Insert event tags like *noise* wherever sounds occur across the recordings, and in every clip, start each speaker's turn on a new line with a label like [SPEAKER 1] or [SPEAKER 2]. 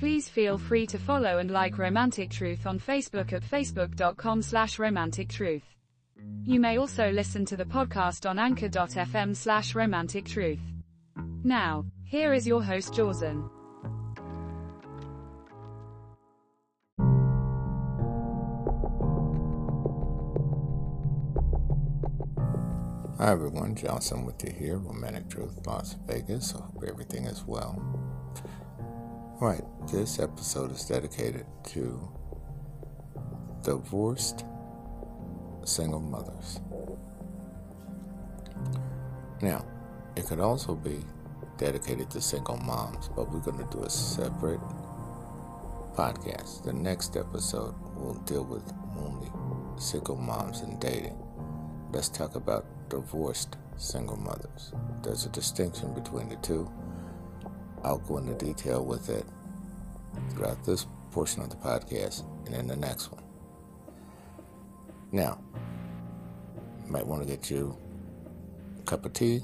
[SPEAKER 1] Please feel free to follow and like Romantic Truth on Facebook at facebook.com slash romantic truth. You may also listen to the podcast on anchor.fm slash romantic truth. Now, here is your host Jausan.
[SPEAKER 2] Hi everyone, Johnson with you here, Romantic Truth, Las Vegas. I hope everything is well. Right, this episode is dedicated to divorced single mothers. Now, it could also be dedicated to single moms, but we're going to do a separate podcast. The next episode will deal with only single moms and dating. Let's talk about divorced single mothers. There's a distinction between the two. I'll go into detail with it throughout this portion of the podcast and in the next one. Now, you might want to get you a cup of tea,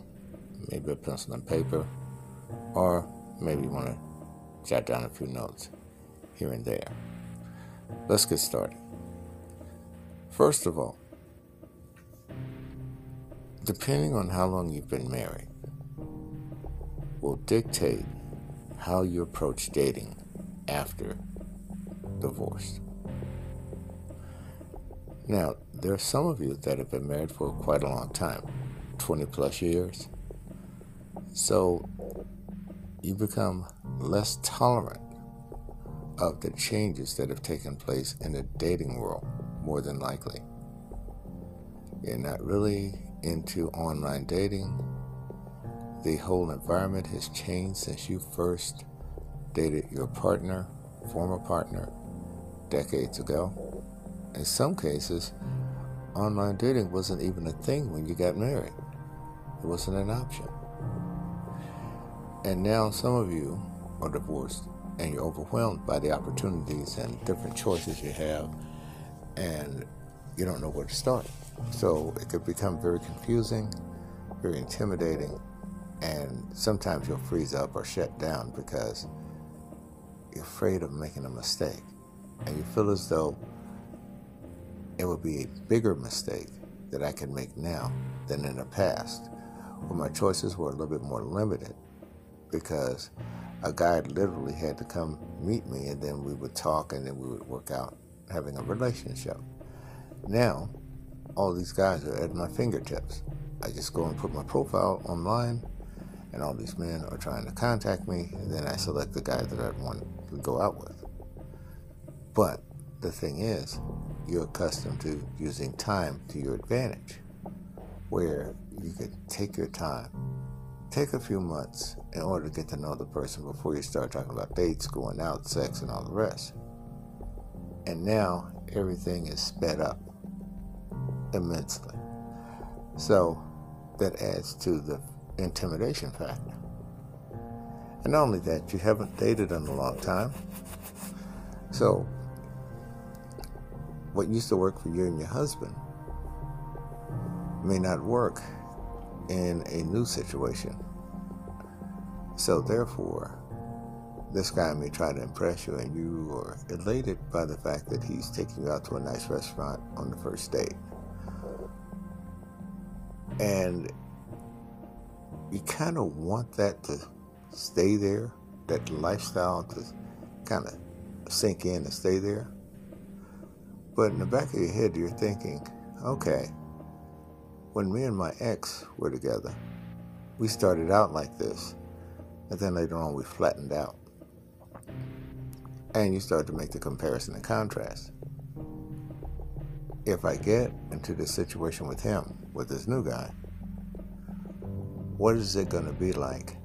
[SPEAKER 2] maybe a pencil and paper, or maybe you want to jot down a few notes here and there. Let's get started. First of all, depending on how long you've been married, will dictate how you approach dating after divorce. Now, there are some of you that have been married for quite a long time 20 plus years. So you become less tolerant of the changes that have taken place in the dating world, more than likely. You're not really into online dating. The whole environment has changed since you first dated your partner, former partner, decades ago. In some cases, online dating wasn't even a thing when you got married, it wasn't an option. And now some of you are divorced and you're overwhelmed by the opportunities and different choices you have, and you don't know where to start. So it could become very confusing, very intimidating, and sometimes you'll freeze up or shut down because you're afraid of making a mistake. And you feel as though it would be a bigger mistake that I can make now than in the past, where my choices were a little bit more limited because a guy literally had to come meet me and then we would talk and then we would work out having a relationship. Now, all these guys are at my fingertips. I just go and put my profile online, and all these men are trying to contact me, and then I select the guy that I want to go out with. But the thing is, you're accustomed to using time to your advantage, where you could take your time, take a few months in order to get to know the person before you start talking about dates, going out, sex, and all the rest. And now everything is sped up immensely. So that adds to the intimidation factor. And not only that, you haven't dated in a long time. So what used to work for you and your husband may not work in a new situation. So therefore, this guy may try to impress you, and you are elated by the fact that he's taking you out to a nice restaurant on the first date. And you kind of want that to stay there, that lifestyle to kind of sink in and stay there. But in the back of your head, you're thinking, okay, when me and my ex were together, we started out like this, and then later on we flattened out. And you start to make the comparison and contrast. If I get into this situation with him, with this new guy, what is it going to be like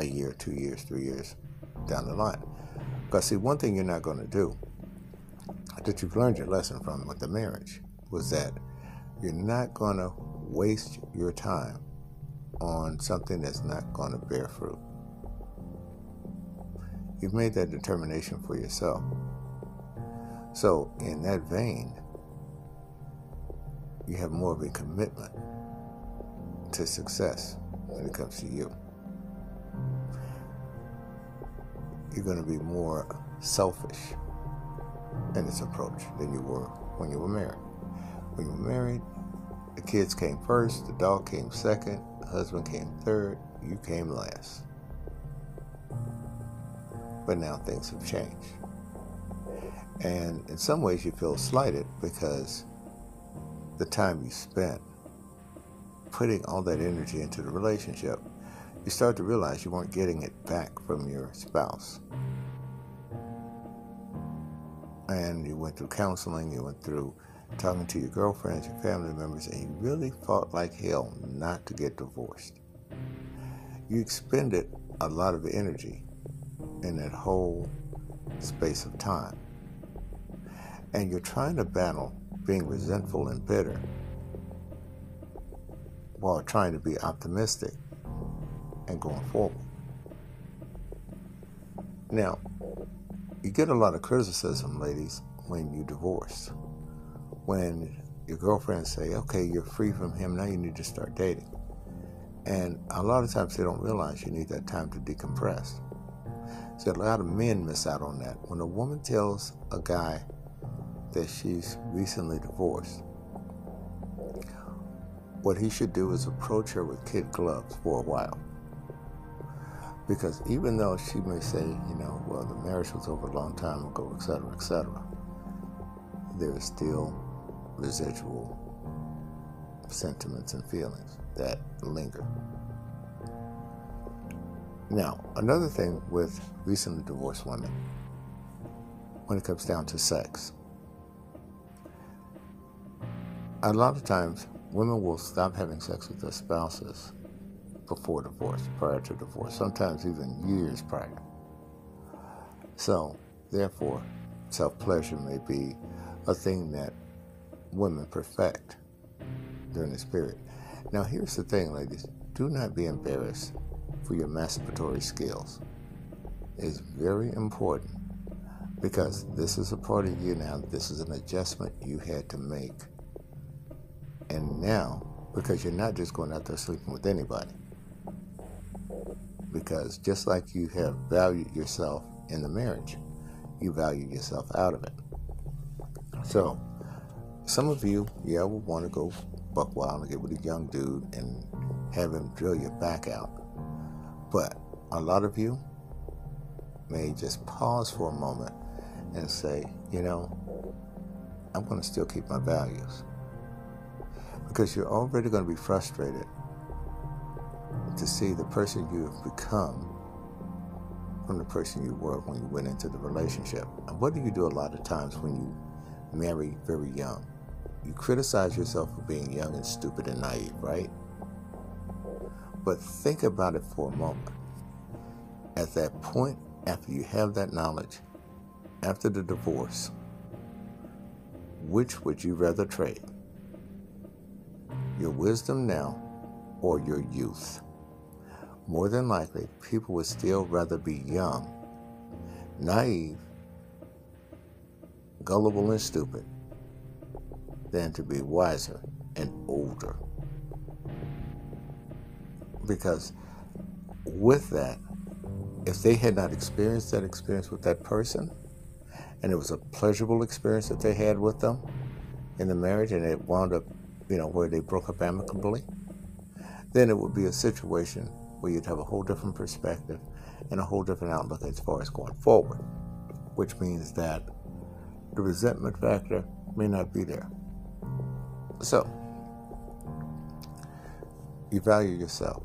[SPEAKER 2] a year, two years, three years down the line? Because, see, one thing you're not going to do that you've learned your lesson from with the marriage was that you're not going to waste your time on something that's not going to bear fruit. You've made that determination for yourself. So, in that vein, you have more of a commitment to success when it comes to you. You're going to be more selfish in this approach than you were when you were married. When you were married, the kids came first, the dog came second, the husband came third, you came last. But now things have changed. And in some ways, you feel slighted because the time you spent putting all that energy into the relationship, you start to realize you weren't getting it back from your spouse. And you went through counseling, you went through talking to your girlfriends, your family members, and you really fought like hell not to get divorced. You expended a lot of energy in that whole space of time. And you're trying to battle being resentful and bitter while trying to be optimistic and going forward. Now, you get a lot of criticism, ladies, when you divorce. When your girlfriends say, okay, you're free from him, now you need to start dating. And a lot of times they don't realize you need that time to decompress. So a lot of men miss out on that. When a woman tells a guy that she's recently divorced, what he should do is approach her with kid gloves for a while. Because even though she may say, you know, well, the marriage was over a long time ago, etc., etc., there is still residual sentiments and feelings that linger. Now, another thing with recently divorced women, when it comes down to sex, a lot of times women will stop having sex with their spouses before divorce, prior to divorce, sometimes even years prior. So, therefore, self pleasure may be a thing that women perfect during this period. Now, here's the thing, ladies do not be embarrassed for your masturbatory skills. It's very important because this is a part of you now, this is an adjustment you had to make and now, because you're not just going out there sleeping with anybody, because just like you have valued yourself in the marriage, you value yourself out of it. So, some of you, yeah, will want to go buck wild and get with a young dude and have him drill your back out. But a lot of you may just pause for a moment and say, you know, I'm going to still keep my values because you're already going to be frustrated to see the person you have become from the person you were when you went into the relationship. And what do you do a lot of times when you marry very young? You criticize yourself for being young and stupid and naive, right? But think about it for a moment. At that point, after you have that knowledge, after the divorce, which would you rather trade? your wisdom now or your youth. More than likely, people would still rather be young, naive, gullible, and stupid than to be wiser and older. Because with that, if they had not experienced that experience with that person, and it was a pleasurable experience that they had with them in the marriage, and it wound up you know, where they broke up amicably, then it would be a situation where you'd have a whole different perspective and a whole different outlook as far as going forward, which means that the resentment factor may not be there. So, you value yourself.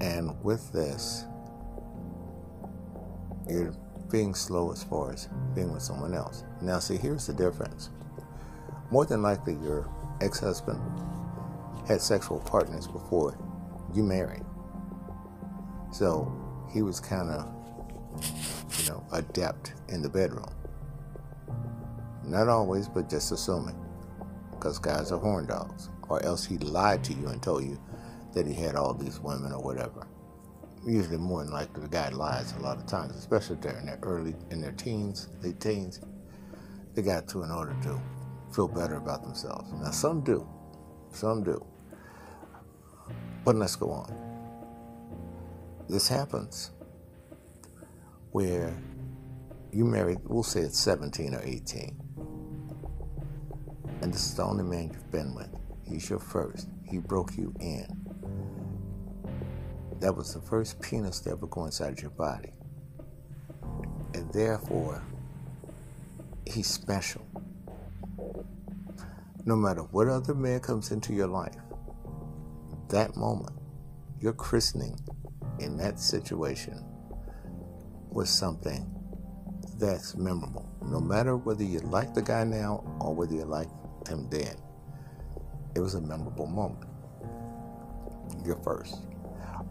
[SPEAKER 2] And with this, you're being slow as far as being with someone else. Now, see, here's the difference. More than likely, you're ex husband had sexual partners before you married. So he was kind of you know, adept in the bedroom. Not always, but just assuming. Because guys are horn dogs. Or else he lied to you and told you that he had all these women or whatever. Usually more than likely the guy lies a lot of times, especially during their early in their teens, late teens. They got to in order to feel better about themselves. Now some do. Some do. But let's go on. This happens where you married, we'll say it's 17 or 18. And this is the only man you've been with. He's your first. He broke you in. That was the first penis to ever go inside your body. And therefore, he's special. No matter what other man comes into your life, that moment, your christening in that situation was something that's memorable. No matter whether you like the guy now or whether you like him then, it was a memorable moment. Your first.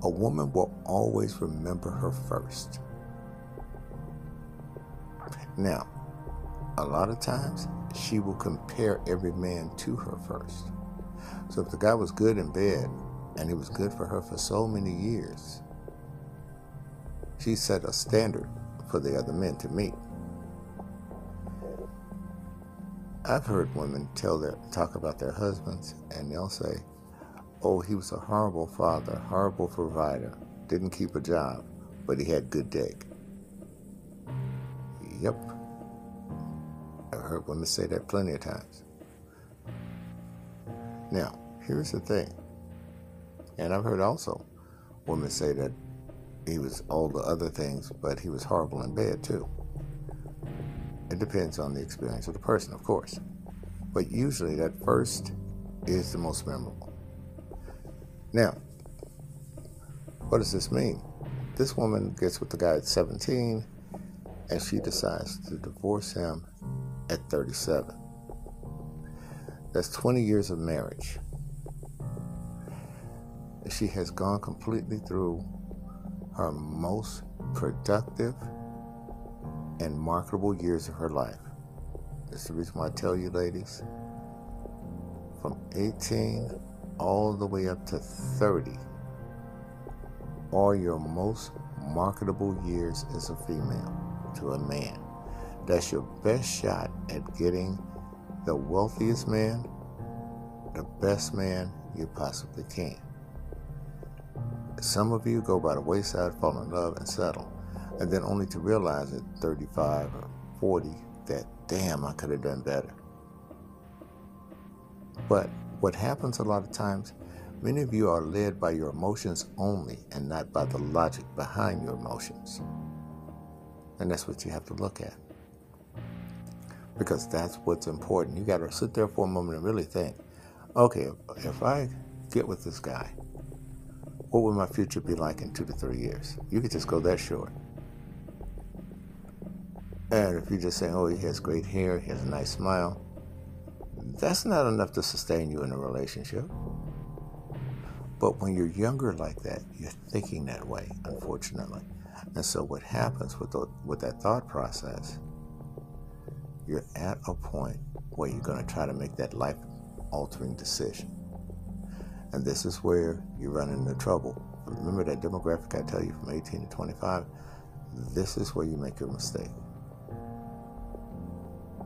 [SPEAKER 2] A woman will always remember her first. Now, a lot of times she will compare every man to her first. So if the guy was good in bed and it was good for her for so many years, she set a standard for the other men to meet. I've heard women tell their talk about their husbands and they'll say, "Oh, he was a horrible father, horrible provider, didn't keep a job, but he had good dick." Yep. I've heard women say that plenty of times. Now, here's the thing. And I've heard also women say that he was all the other things, but he was horrible in bed too. It depends on the experience of the person, of course. But usually that first is the most memorable. Now, what does this mean? This woman gets with the guy at 17 and she decides to divorce him at 37. That's 20 years of marriage. She has gone completely through her most productive and marketable years of her life. That's the reason why I tell you, ladies, from 18 all the way up to 30 are your most marketable years as a female to a man. That's your best shot at getting the wealthiest man, the best man you possibly can. Some of you go by the wayside, fall in love, and settle and then only to realize at 35 or 40 that, damn, I could have done better. But what happens a lot of times, many of you are led by your emotions only and not by the logic behind your emotions. And that's what you have to look at. Because that's what's important. You got to sit there for a moment and really think okay, if I get with this guy, what would my future be like in two to three years? You could just go that short. And if you're just saying, oh, he has great hair, he has a nice smile, that's not enough to sustain you in a relationship. But when you're younger like that, you're thinking that way, unfortunately. And so what happens with, the, with that thought process, you're at a point where you're going to try to make that life altering decision. And this is where you run into trouble. Remember that demographic I tell you from 18 to 25? This is where you make your mistake.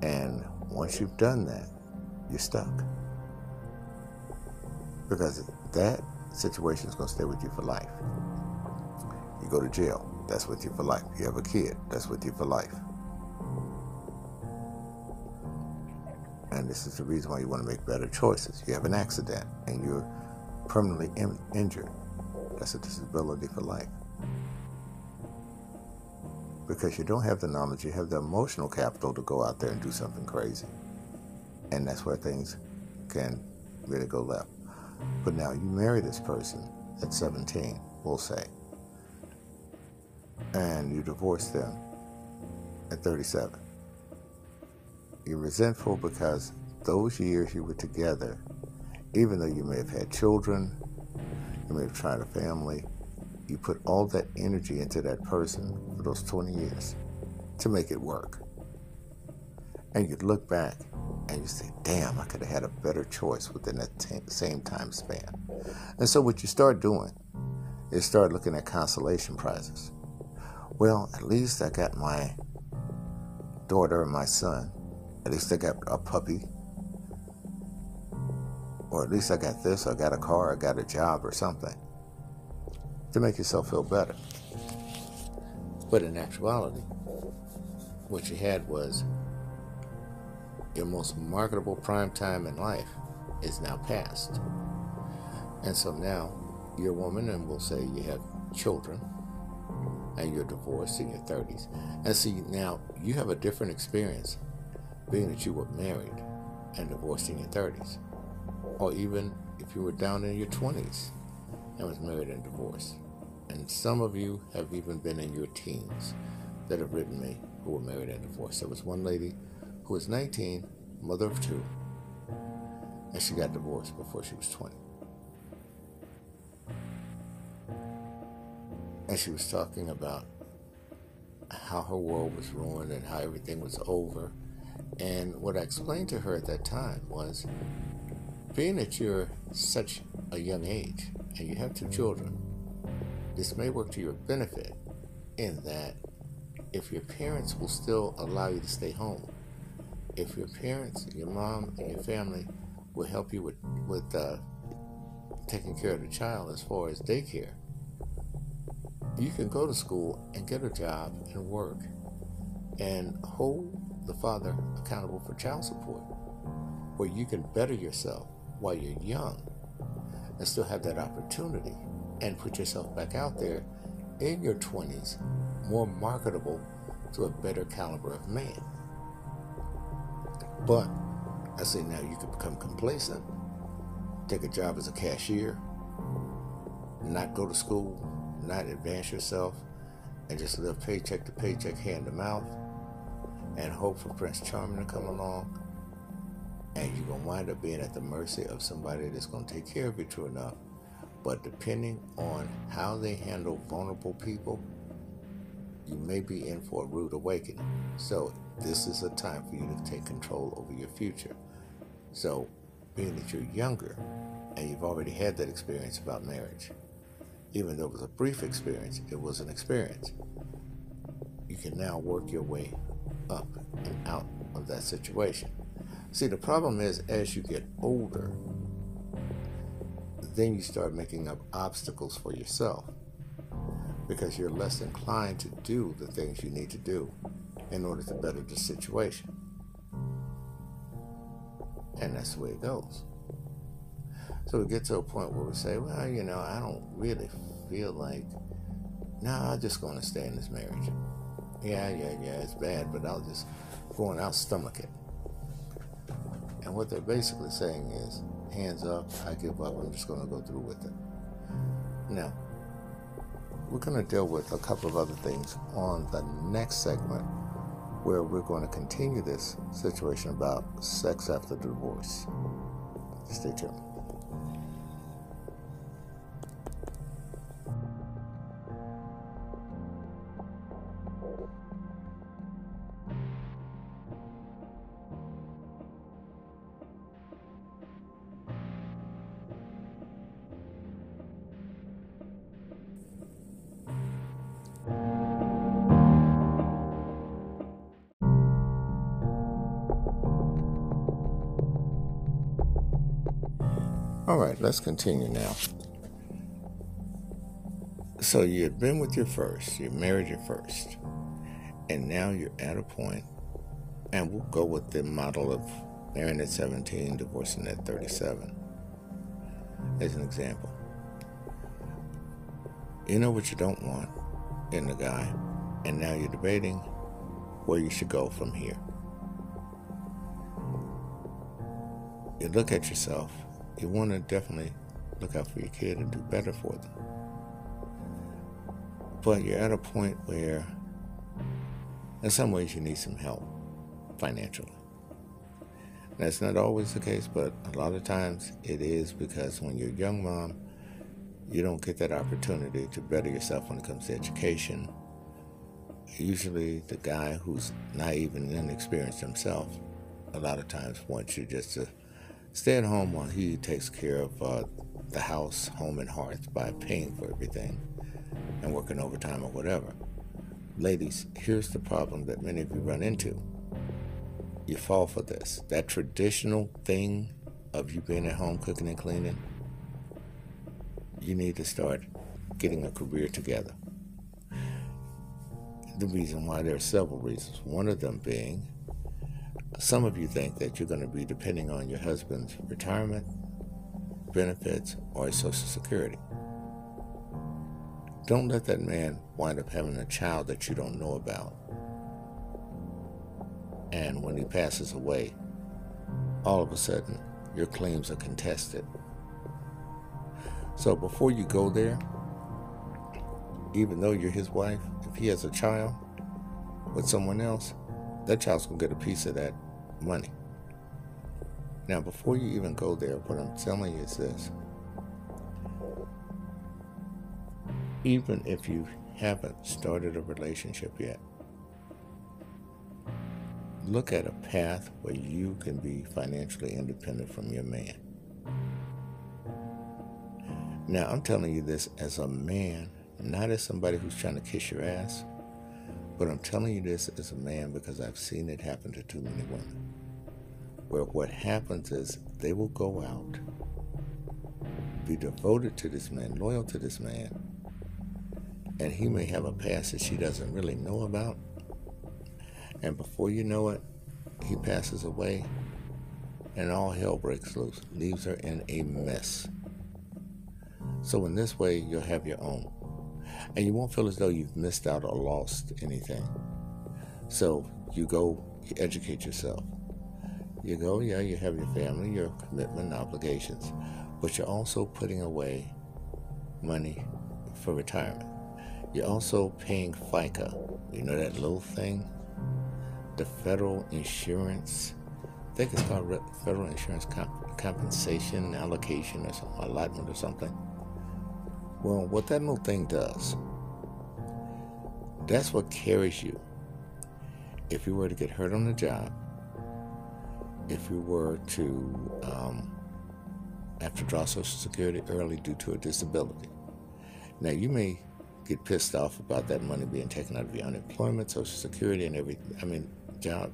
[SPEAKER 2] And once you've done that, you're stuck. Because that situation is going to stay with you for life. You go to jail, that's with you for life. You have a kid, that's with you for life. And this is the reason why you want to make better choices. You have an accident and you're permanently in- injured. That's a disability for life because you don't have the knowledge, you have the emotional capital to go out there and do something crazy. And that's where things can really go left. But now you marry this person at 17, we'll say, and you divorce them at 37. You're resentful because those years you were together, even though you may have had children, you may have tried a family, you put all that energy into that person for those 20 years. to make it work. And you look back and you say, damn, I could have had a better choice within that t- same time span. And so what you start doing is start looking at consolation prizes. Well, at least I got my daughter and my son. At least I got a puppy. Or at least I got this, I got a car, I got a job or something. To make yourself feel better. But in actuality, what you had was your most marketable prime time in life is now past. And so now you're a woman, and we'll say you have children, and you're divorced in your 30s. And see, now you have a different experience being that you were married and divorced in your 30s. Or even if you were down in your 20s and was married and divorced. And some of you have even been in your teens that have written me who were married and divorced. There was one lady who was 19, mother of two, and she got divorced before she was 20. And she was talking about how her world was ruined and how everything was over. And what I explained to her at that time was being that you're such a young age and you have two children, this may work to your benefit in that if your parents will still allow you to stay home, if your parents, your mom, and your family will help you with, with uh, taking care of the child as far as daycare, you can go to school and get a job and work and hold the father accountable for child support, where you can better yourself while you're young and still have that opportunity and put yourself back out there in your 20s more marketable to a better caliber of man. But I say now you can become complacent, take a job as a cashier, not go to school, not advance yourself, and just live paycheck to paycheck, hand to mouth, and hope for Prince Charming to come along. Going to wind up being at the mercy of somebody that's going to take care of you true enough. But depending on how they handle vulnerable people, you may be in for a rude awakening. So, this is a time for you to take control over your future. So, being that you're younger and you've already had that experience about marriage, even though it was a brief experience, it was an experience. You can now work your way up and out of that situation. See, the problem is as you get older, then you start making up obstacles for yourself because you're less inclined to do the things you need to do in order to better the situation. And that's the way it goes. So we get to a point where we say, well, you know, I don't really feel like, nah, I'm just going to stay in this marriage. Yeah, yeah, yeah, it's bad, but I'll just go and I'll stomach it. And what they're basically saying is, hands up, I give up, I'm just going to go through with it. Now, we're going to deal with a couple of other things on the next segment where we're going to continue this situation about sex after divorce. Stay tuned. Let's continue now. So you had been with your first, you married your first, and now you're at a point, and we'll go with the model of marrying at 17, divorcing at 37, as an example. You know what you don't want in the guy, and now you're debating where you should go from here. You look at yourself you want to definitely look out for your kid and do better for them. But you're at a point where, in some ways, you need some help financially. That's not always the case, but a lot of times it is because when you're a young mom, you don't get that opportunity to better yourself when it comes to education usually the guy who's naive and inexperienced himself, a lot of times wants you just to stay at home while he takes care of uh, the house, home, and hearth by paying for everything and working overtime or whatever. Ladies, here's the problem that many of you run into. You fall for this. That traditional thing of you being at home cooking and cleaning, you need to start getting a career together. The reason why, there are several reasons. One of them being, some of you think that you're going to be depending on your husband's retirement, benefits, or Social Security. Don't let that man wind up having a child that you don't know about. And when he passes away, all of a sudden, your claims are contested. So before you go there, even though you're his wife, if he has a child with someone else, that child's gonna get a piece of that money. Now, before you even go there, what I'm telling you is this. Even if you haven't started a relationship yet, look at a path where you can be financially independent from your man. Now, I'm telling you this as a man, not as somebody who's trying to kiss your ass, but I'm telling you this as a man because I've seen it happen to too many women. Where what happens is they will go out, be devoted to this man, loyal to this man, and he may have a past that she doesn't really know about and before you know it, he passes away, and all hell breaks loose, leaves her in a mess. So, in this way, you'll have your own. And you won't feel as though you've missed out or lost anything. So, you go, you educate yourself. You go, yeah, you have your family, your commitment, obligations, but you're also putting away money for retirement. You're also paying FICA. You know that little thing? the federal insurance, I think it's called federal insurance comp- compensation allocation or something, allotment or something. Well, what that little thing does, that's what carries you. If you were to get hurt on the job, if you were to um, have to draw Social Security early due to a disability. Now, you may get pissed off about that money being taken out of your unemployment, Social Security, and every, I mean, job,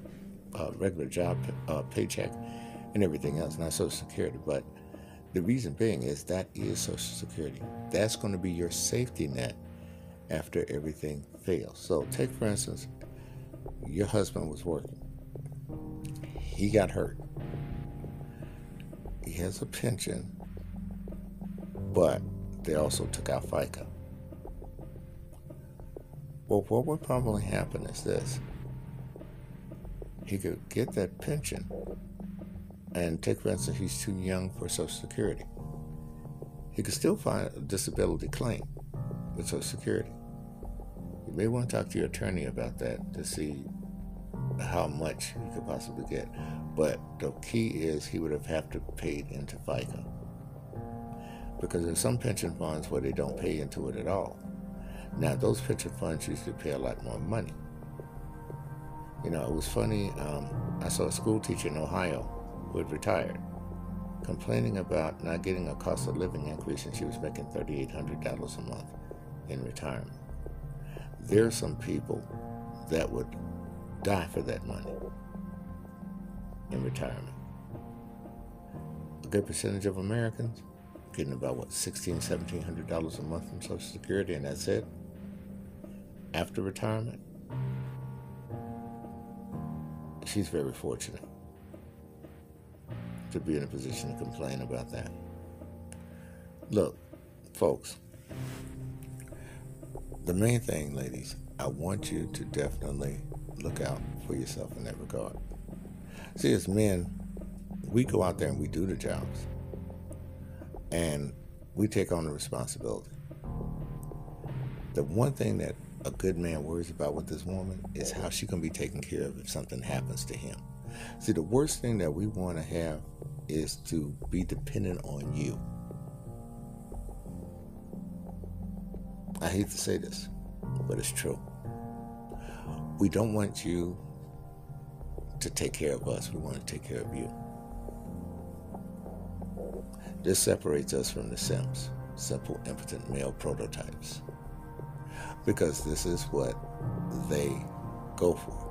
[SPEAKER 2] uh, regular job uh, paycheck, and everything else, not Social Security. But the reason being is that is Social Security. That's going to be your safety net after everything fails. So, take for instance, your husband was working, he got hurt, he has a pension, but they also took out FICA. Well, what would probably happen is this he could get that pension and take for instance he's too young for social security. He could still file a disability claim with social security. You may want to talk to your attorney about that to see how much he could possibly get. But the key is he would have have to pay into fica. Because there's some pension funds where they don't pay into it at all now those pension funds used to pay a lot more money. You know, it was funny. Um, I saw a school teacher in Ohio who had retired complaining about not getting a cost of living increase and she was making $3,800 a month in retirement. There are some people that would die for that money in retirement. A good percentage of Americans getting about what $1,600, $1,700 a month from Social Security, and that's it. After retirement, she's very fortunate to be in a position to complain about that. Look, folks, the main thing, ladies, I want you to definitely look out for yourself in that regard. See, as men, we go out there and we do the jobs, and we take on the responsibility. The one thing that a good man worries about with this woman is how she can be taken care of if something happens to him. See, the worst thing that we want to have is to be dependent on you. I hate to say this, but it's true. We don't want you to take care of us, we want to take care of you. This separates us from the SIMPs, simple, impotent male prototypes. Because this is what they go for.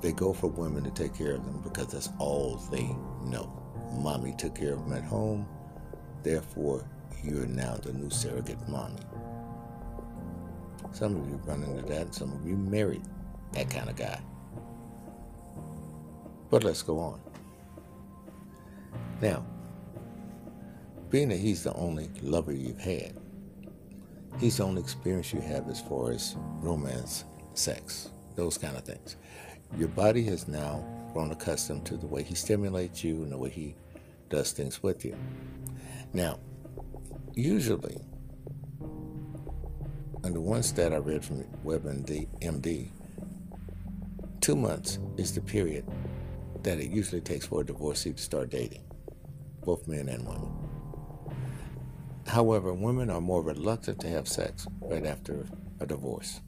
[SPEAKER 2] They go for women to take care of them because that's all they know. Mommy took care of him at home, therefore, you're now the new surrogate mommy. Some of you run into that, some of you married that kind of guy. But let's go on. Now, being that he's the only lover you've had, he's the only experience you have as far as romance, sex, those kind of things. Your body has now grown accustomed to the way he stimulates you and the way he does things with you. Now, usually, under one stat I read from WebMD, MD, two months is the period that it usually takes for a divorcee to start dating, both men and women. However, women are more reluctant to have sex right after a divorce.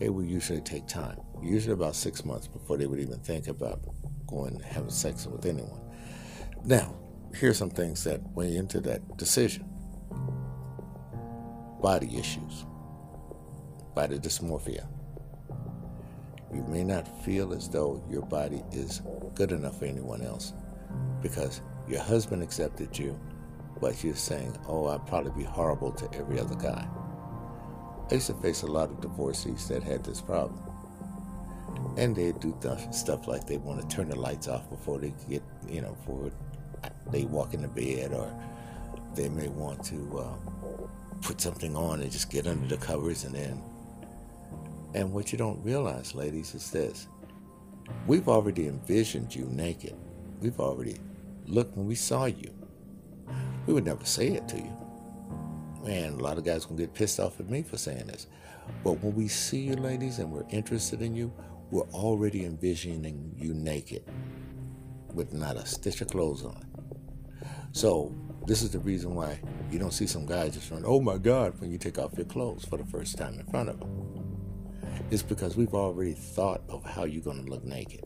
[SPEAKER 2] It will usually take time, usually about six months before they would even think about going having sex with anyone. Now, here's some things that weigh into that decision body issues, body dysmorphia. You may not feel as though your body is good enough for anyone else because your husband accepted you but you're saying, oh, I'd probably be horrible to every other guy. I used to face a lot of divorcees that had this problem. And they do stuff like they want to turn the lights off before they get, you know, before they walk into bed, or they may want to uh, put something on and just get under the covers and then. And what you don't realize, ladies, is this we've already envisioned you naked. We've already looked when we saw you. We would never say it to you. Man, a lot of guys gonna get pissed off at me for saying this. But when we see you, ladies, and we're interested in you, we're already envisioning you naked with not a stitch of clothes on. So this is the reason why you don't see some guys just run, oh my God, when you take off your clothes for the first time in front of them. It's because we've already thought of how you're going to look naked.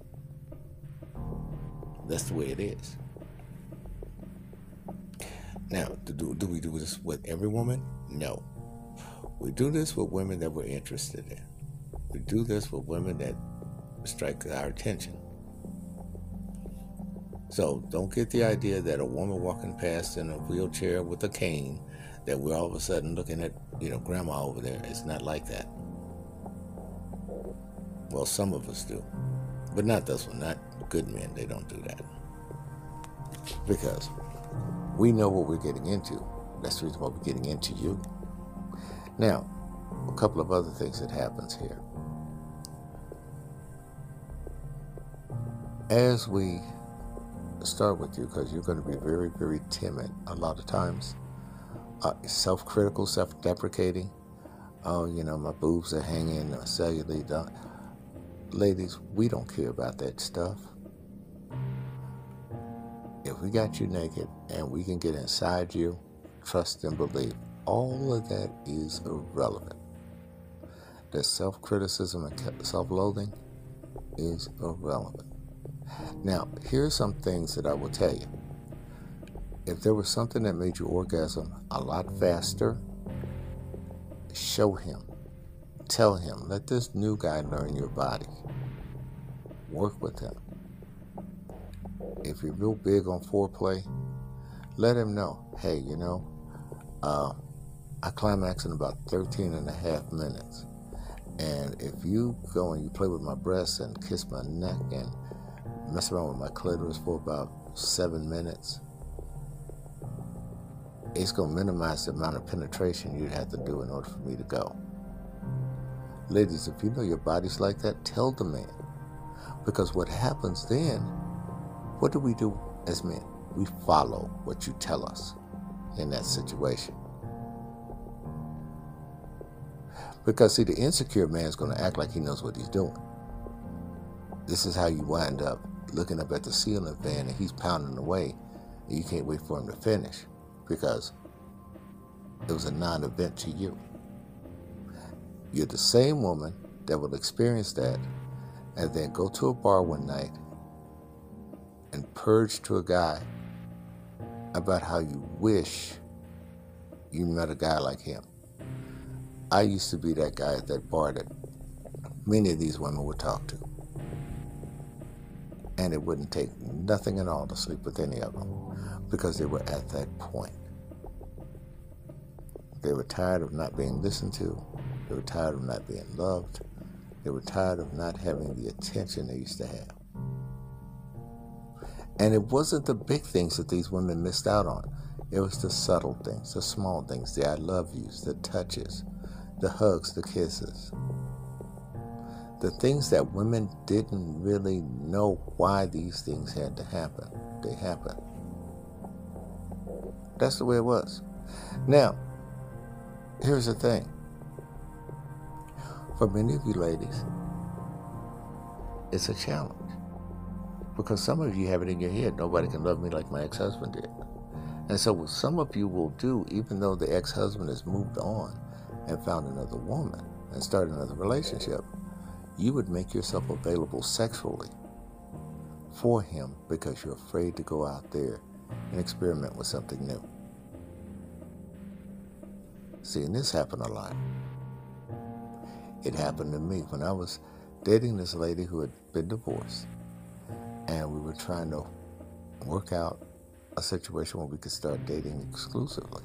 [SPEAKER 2] That's the way it is. Now, do, do we do this with every woman? No. We do this with women that we're interested in. We do this with women that strike our attention. So don't get the idea that a woman walking past in a wheelchair with a cane, that we're all of a sudden looking at, you know, grandma over there. It's not like that. Well, some of us do. But not this one. Not good men. They don't do that. Because we know what we're getting into. That's the reason why we're getting into you. Now, a couple of other things that happens here. As we start with you, because you're going to be very, very timid a lot of times, uh, self-critical, self-deprecating. Oh, you know, my boobs are hanging, uh, cellulite. Ladies, we don't care about that stuff if we got you naked and we can get inside you, trust and believe, all of that is irrelevant. The self criticism and self loathing is irrelevant. Now, here are some things that I will tell you. If there was something that made you orgasm a lot faster, show him. Tell him. Let this new guy learn your body. Work with him if you're real big on foreplay, let him know, hey, you know, uh, I climax in about 13 and a half minutes. And if you go and you play with my breasts and kiss my neck and mess around with my clitoris for about seven minutes, it's going to minimize the amount of penetration you'd have to do in order for me to go. Ladies, if you know your body's like that, tell the man. Because what happens then what do we do as men? We follow what you tell us in that situation. Because, see, the insecure man is going to act like he knows what he's doing. This is how you wind up looking up at the ceiling fan and he's pounding away and you can't wait for him to finish because it was a non event to you. You're the same woman that will experience that and then go to a bar one night and purge to a guy about how you wish you met a guy like him. I used to be that guy at that bar that many of these women would talk to. And it wouldn't take nothing at all to sleep with any of them because they were at that point. They were tired of not being listened to. They were tired of not being loved. They were tired of not having the attention they used to have. And it wasn't the big things that these women missed out on. It was the subtle things, the small things, the I love yous, the touches, the hugs, the kisses. The things that women didn't really know why these things had to happen. They happened. That's the way it was. Now, here's the thing. For many of you ladies, it's a challenge. Because some of you have it in your head, nobody can love me like my ex husband did. And so, what some of you will do, even though the ex husband has moved on and found another woman and started another relationship, you would make yourself available sexually for him because you're afraid to go out there and experiment with something new. Seeing this happen a lot. It happened to me when I was dating this lady who had been divorced and we were trying to work out a situation where we could start dating exclusively.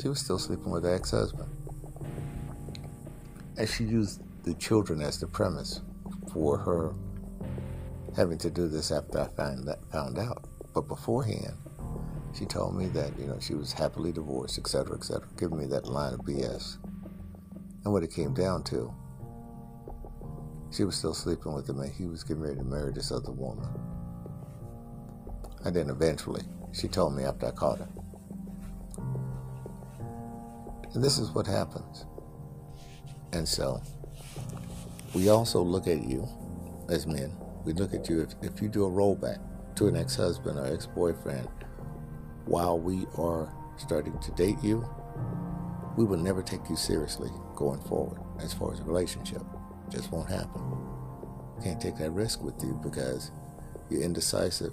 [SPEAKER 2] She was still sleeping with her ex husband. And she used the children as the premise for her having to do this after I found, that, found out. But beforehand, she told me that, you know, she was happily divorced, etc., etc., giving me that line of BS. And what it came down to she was still sleeping with him, and he was getting ready to marry this other woman. And then eventually, she told me after I caught her. And this is what happens. And so, we also look at you as men. We look at you if, if you do a rollback to an ex husband or ex boyfriend while we are starting to date you, we will never take you seriously going forward as far as a relationship It just won't happen. Can't take that risk with you because you're indecisive,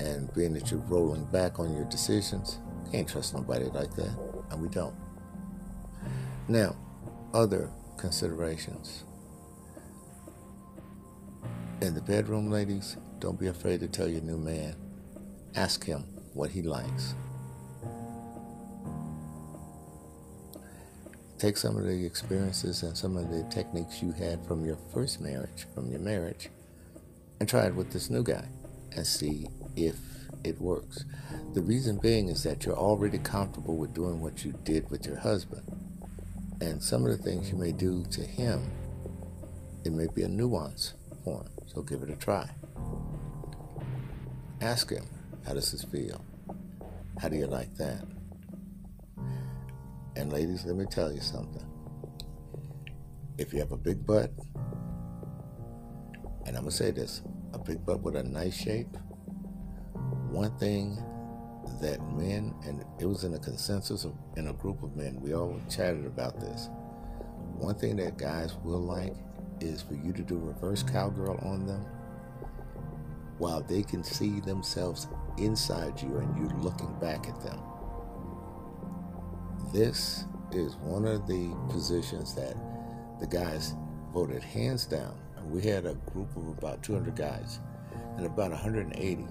[SPEAKER 2] and being that you're rolling back on your decisions, can't trust nobody like that, and we don't. Now, other considerations. In the bedroom, ladies, don't be afraid to tell your new man. Ask him what he likes. take some of the experiences and some of the techniques you had from your first marriage, from your marriage, and try it with this new guy and see if it works. The reason being is that you're already comfortable with doing what you did with your husband. And some of the things you may do to him, it may be a nuance for him. So give it a try. Ask him, how does this feel? How do you like that? And ladies, let me tell you something. If you have a big butt, and I'm going to say this a big butt with a nice shape, one thing that men, and it was in a consensus of, in a group of men, we all chatted about this. One thing that guys will like is for you to do reverse cowgirl on them while they can see themselves inside you and you're looking back at them. This is one of the positions that the guys voted hands down. We had a group of about 200 guys, and about 180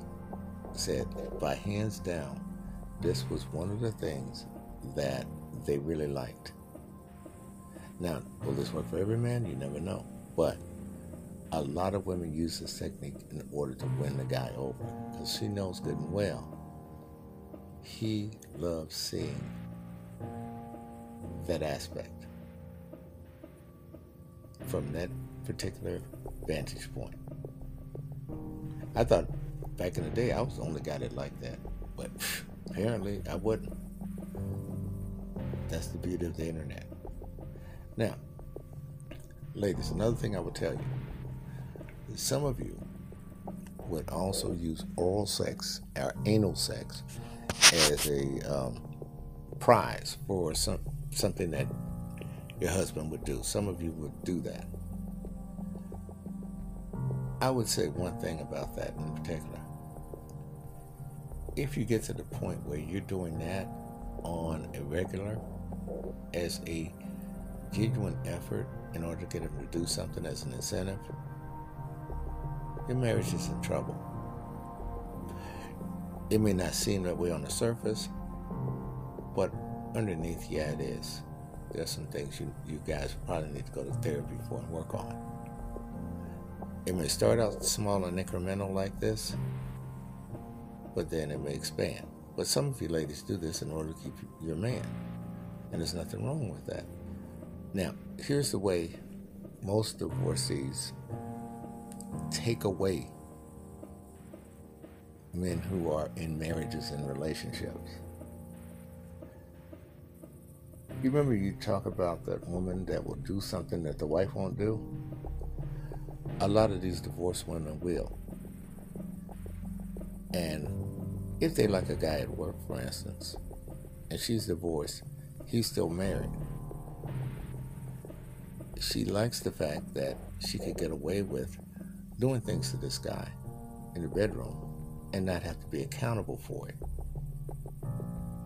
[SPEAKER 2] said by hands down, this was one of the things that they really liked. Now, will this work for every man? You never know. But a lot of women use this technique in order to win the guy over because she knows good and well he loves seeing that aspect from that particular vantage point. I thought back in the day I was the only guy that liked that, but apparently I wasn't. That's the beauty of the internet. Now, ladies, another thing I would tell you some of you would also use oral sex or anal sex as a um, prize for some something that your husband would do. Some of you would do that. I would say one thing about that in particular. If you get to the point where you're doing that on a regular as a genuine effort in order to get him to do something as an incentive, your marriage is in trouble. It may not seem that way on the surface, but underneath, yeah, it is. There's some things you, you guys probably need to go to therapy for and work on. It may start out small and incremental like this, but then it may expand. But some of you ladies do this in order to keep your man, and there's nothing wrong with that. Now, here's the way most divorcees take away men who are in marriages and relationships. You remember you talk about that woman that will do something that the wife won't do? A lot of these divorced women will. And if they like a guy at work, for instance, and she's divorced, he's still married. She likes the fact that she could get away with doing things to this guy in the bedroom and not have to be accountable for it.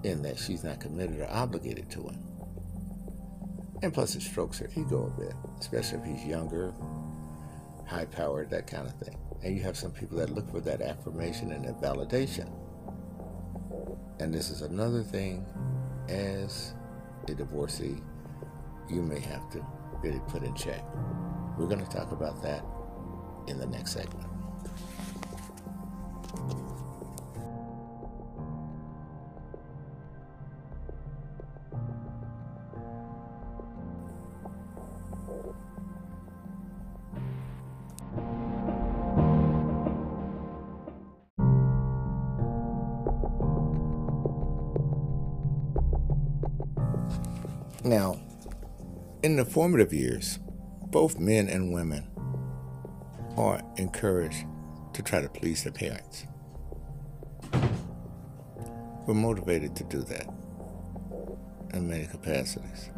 [SPEAKER 2] In that she's not committed or obligated to him. And plus, it strokes her ego a bit, especially if he's younger, high powered, that kind of thing. And you have some people that look for that affirmation and that validation. And this is another thing as a divorcee you may have to really put in check. We're going to talk about that in the next segment. In the formative years, both men and women are encouraged to try to please their parents. We're motivated to do that in many capacities.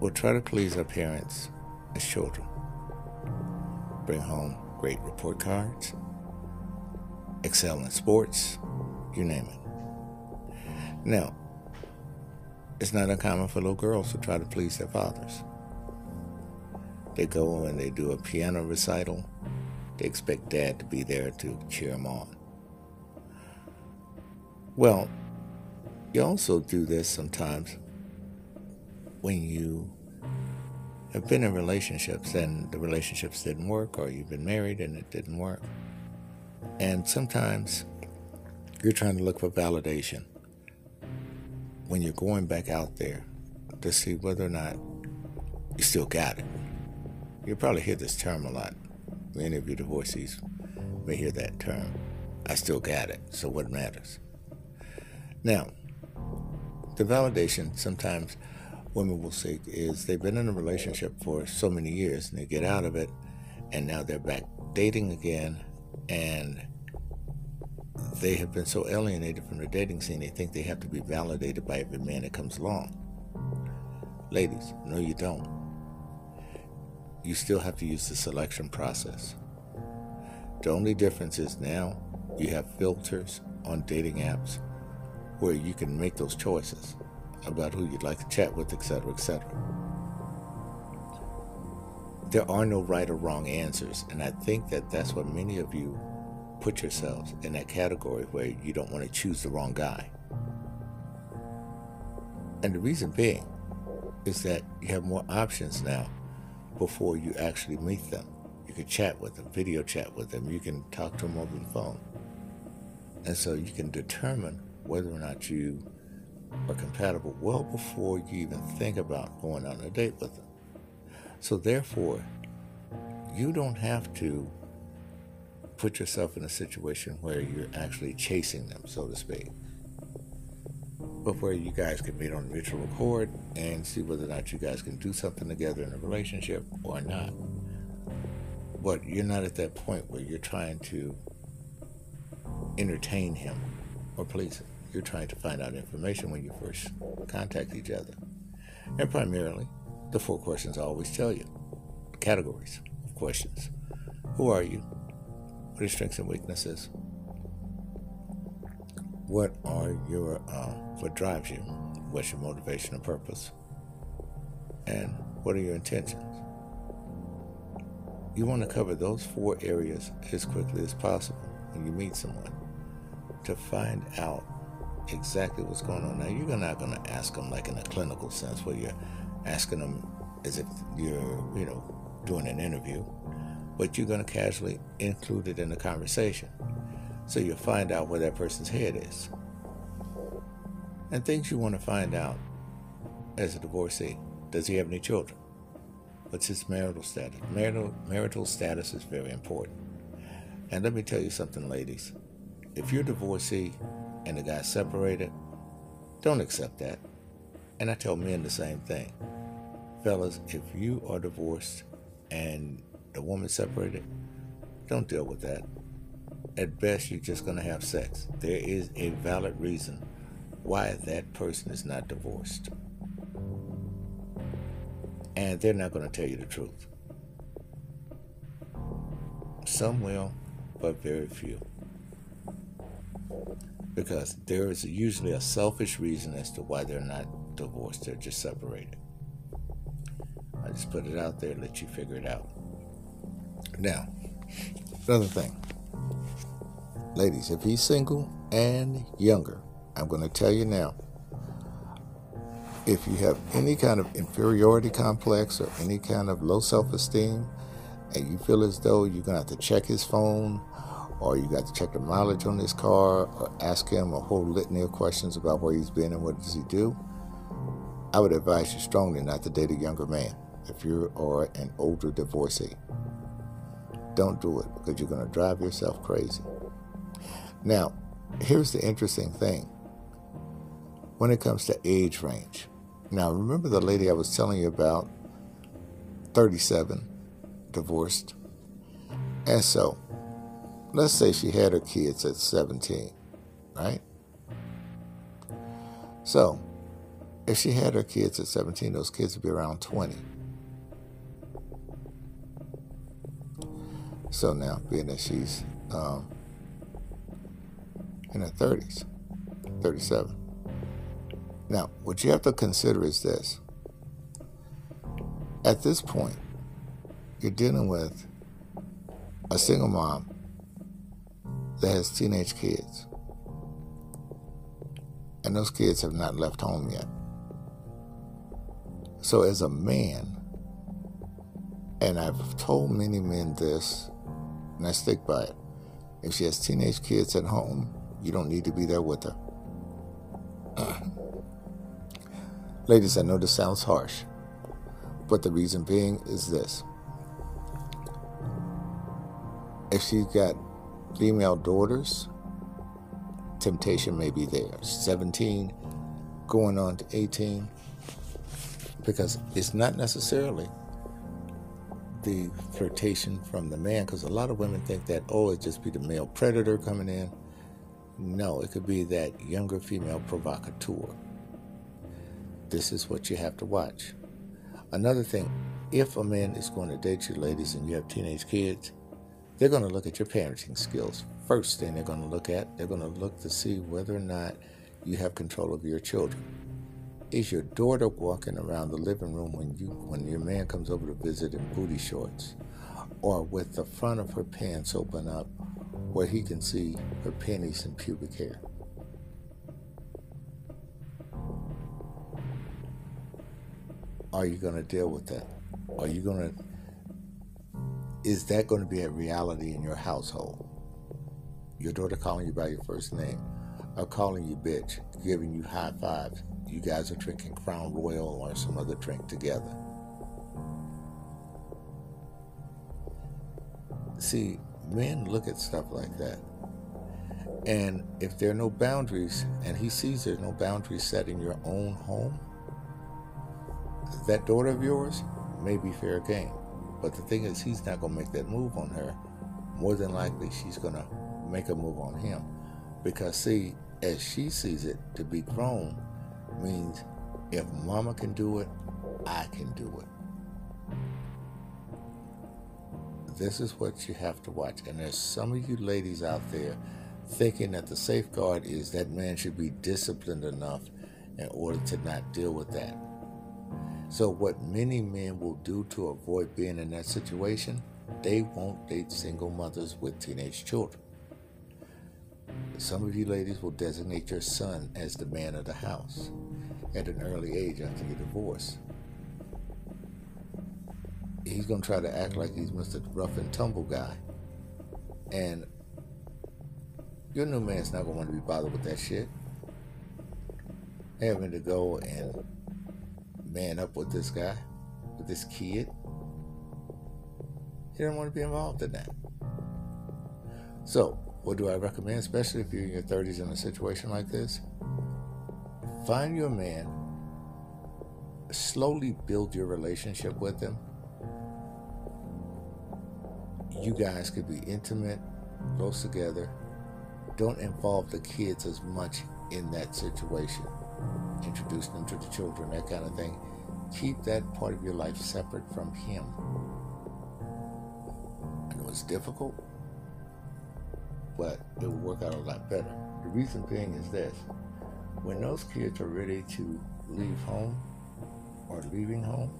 [SPEAKER 2] We'll try to please our parents as children. Bring home great report cards, excel in sports, you name it. Now, it's not uncommon for little girls to try to please their fathers. They go and they do a piano recital. They expect dad to be there to cheer them on. Well, you also do this sometimes when you have been in relationships and the relationships didn't work, or you've been married and it didn't work. And sometimes you're trying to look for validation when you're going back out there to see whether or not you still got it. You'll probably hear this term a lot. Many of you divorcees may hear that term. I still got it, so what matters? Now, the validation sometimes women will seek is they've been in a relationship for so many years and they get out of it and now they're back dating again and they have been so alienated from the dating scene, they think they have to be validated by every man that comes along. Ladies, no, you don't. You still have to use the selection process. The only difference is now you have filters on dating apps where you can make those choices about who you'd like to chat with, etc., etc. There are no right or wrong answers, and I think that that's what many of you put yourselves in that category where you don't want to choose the wrong guy. And the reason being is that you have more options now before you actually meet them. You can chat with them, video chat with them, you can talk to them over the phone. And so you can determine whether or not you are compatible well before you even think about going on a date with them. So therefore, you don't have to put yourself in a situation where you're actually chasing them, so to speak. But where you guys can meet on mutual accord and see whether or not you guys can do something together in a relationship or not. But you're not at that point where you're trying to entertain him or please him. You're trying to find out information when you first contact each other. And primarily, the four questions I always tell you categories of questions Who are you? What are your strengths and weaknesses? What are your, uh, what drives you? What's your motivation and purpose? And what are your intentions? You want to cover those four areas as quickly as possible when you meet someone to find out exactly what's going on. Now, you're not going to ask them like in a clinical sense where you're asking them as if you're, you know, doing an interview, but you're going to casually include it in the conversation. So you'll find out where that person's head is. And things you want to find out as a divorcee. Does he have any children? What's his marital status? Marital, marital status is very important. And let me tell you something, ladies. If you're a divorcee and the guy's separated, don't accept that. And I tell men the same thing. Fellas, if you are divorced and the woman separated, don't deal with that. At best, you're just going to have sex. There is a valid reason why that person is not divorced. And they're not going to tell you the truth. Some will, but very few. Because there is usually a selfish reason as to why they're not divorced, they're just separated. I just put it out there, let you figure it out. Now, another thing. Ladies, if he's single and younger, I'm going to tell you now if you have any kind of inferiority complex or any kind of low self esteem, and you feel as though you're going to have to check his phone or you got to check the mileage on his car or ask him a whole litany of questions about where he's been and what does he do, I would advise you strongly not to date a younger man if you are an older divorcee. Don't do it because you're going to drive yourself crazy. Now, here's the interesting thing when it comes to age range. Now, remember the lady I was telling you about, 37, divorced? And so, let's say she had her kids at 17, right? So, if she had her kids at 17, those kids would be around 20. So now, being that she's um, in her 30s, 37. Now, what you have to consider is this. At this point, you're dealing with a single mom that has teenage kids. And those kids have not left home yet. So, as a man, and I've told many men this, and I stick by it if she has teenage kids at home, you don't need to be there with her. *clears throat* Ladies, I know this sounds harsh, but the reason being is this. If she's got female daughters, temptation may be there. 17 going on to 18, because it's not necessarily flirtation from the man, because a lot of women think that, oh, it just be the male predator coming in. No, it could be that younger female provocateur. This is what you have to watch. Another thing, if a man is going to date you, ladies, and you have teenage kids, they're going to look at your parenting skills. First thing they're going to look at, they're going to look to see whether or not you have control of your children. Is your daughter walking around the living room when you when your man comes over to visit in booty shorts, or with the front of her pants open up, where he can see her panties and pubic hair? Are you going to deal with that? Are you going to is that going to be a reality in your household? Your daughter calling you by your first name, or calling you bitch, giving you high fives. You guys are drinking Crown Royal or some other drink together. See, men look at stuff like that. And if there are no boundaries, and he sees there's no boundaries set in your own home, that daughter of yours may be fair game. But the thing is, he's not going to make that move on her. More than likely, she's going to make a move on him. Because, see, as she sees it, to be grown means If mama can do it, I can do it. This is what you have to watch. And there's some of you ladies out there thinking that the safeguard is that man should be disciplined enough in order to not deal with that. So, what many men will do to avoid being in that situation, they won't date single mothers with teenage children. Some of you ladies will designate your son as the man of the house at an early age after your divorce. He's going to try to act like he's Mr. Rough and Tumble guy. And your new man's not going to want to be bothered with that shit. Having to go and man up with this guy, with this kid. He don't want to be involved in that. So, what do I recommend, especially if you're in your 30s in a situation like this? Find your man, slowly build your relationship with him. You guys could be intimate, close together. Don't involve the kids as much in that situation. Introduce them to the children, that kind of thing. Keep that part of your life separate from him. I know it's difficult, but it will work out a lot better. The reason being is this when those kids are ready to leave home or leaving home,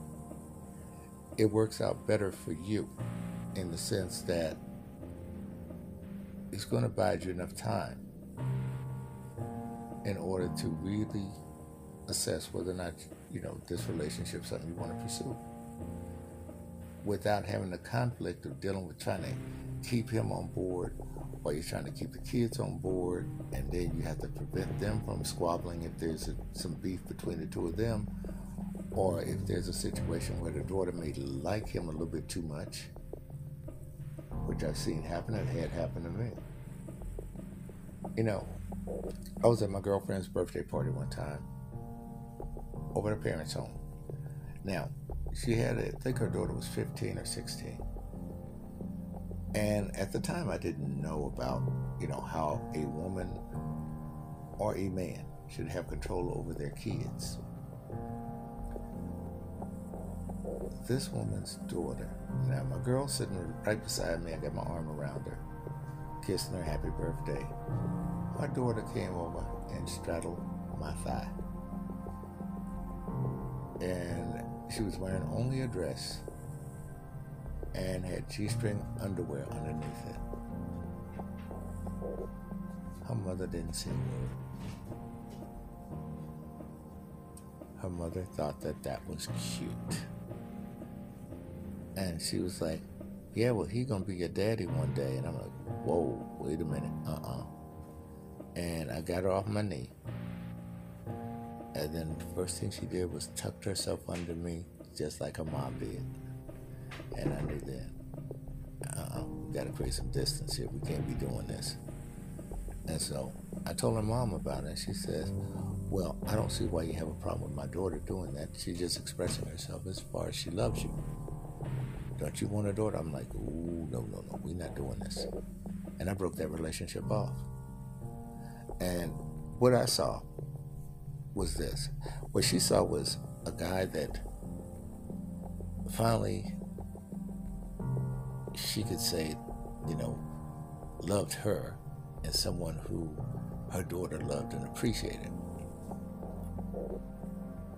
[SPEAKER 2] it works out better for you in the sense that it's going to buy you enough time in order to really assess whether or not you know this relationship is something you want to pursue without having the conflict of dealing with trying to keep him on board while you're trying to keep the kids on board and then you have to prevent them from squabbling if there's a, some beef between the two of them or if there's a situation where the daughter may like him a little bit too much which I've seen happen and had happen to me you know I was at my girlfriend's birthday party one time over at her parents' home. Now, she had, I think her daughter was 15 or 16. And at the time, I didn't know about, you know, how a woman or a man should have control over their kids. This woman's daughter, now my girl sitting right beside me, I got my arm around her, kissing her happy birthday. My daughter came over and straddled my thigh and she was wearing only a dress and had G-string underwear underneath it. Her mother didn't say a word. Her mother thought that that was cute. And she was like, yeah, well, he gonna be your daddy one day. And I'm like, whoa, wait a minute, uh-uh. And I got her off my knee. And then the first thing she did was tucked herself under me, just like her mom did. And I knew that, uh-uh, we gotta create some distance here. We can't be doing this. And so I told her mom about it. She says, well, I don't see why you have a problem with my daughter doing that. She's just expressing herself as far as she loves you. Don't you want a daughter? I'm like, ooh, no, no, no, we're not doing this. And I broke that relationship off. And what I saw was this. What she saw was a guy that finally she could say, you know, loved her and someone who her daughter loved and appreciated.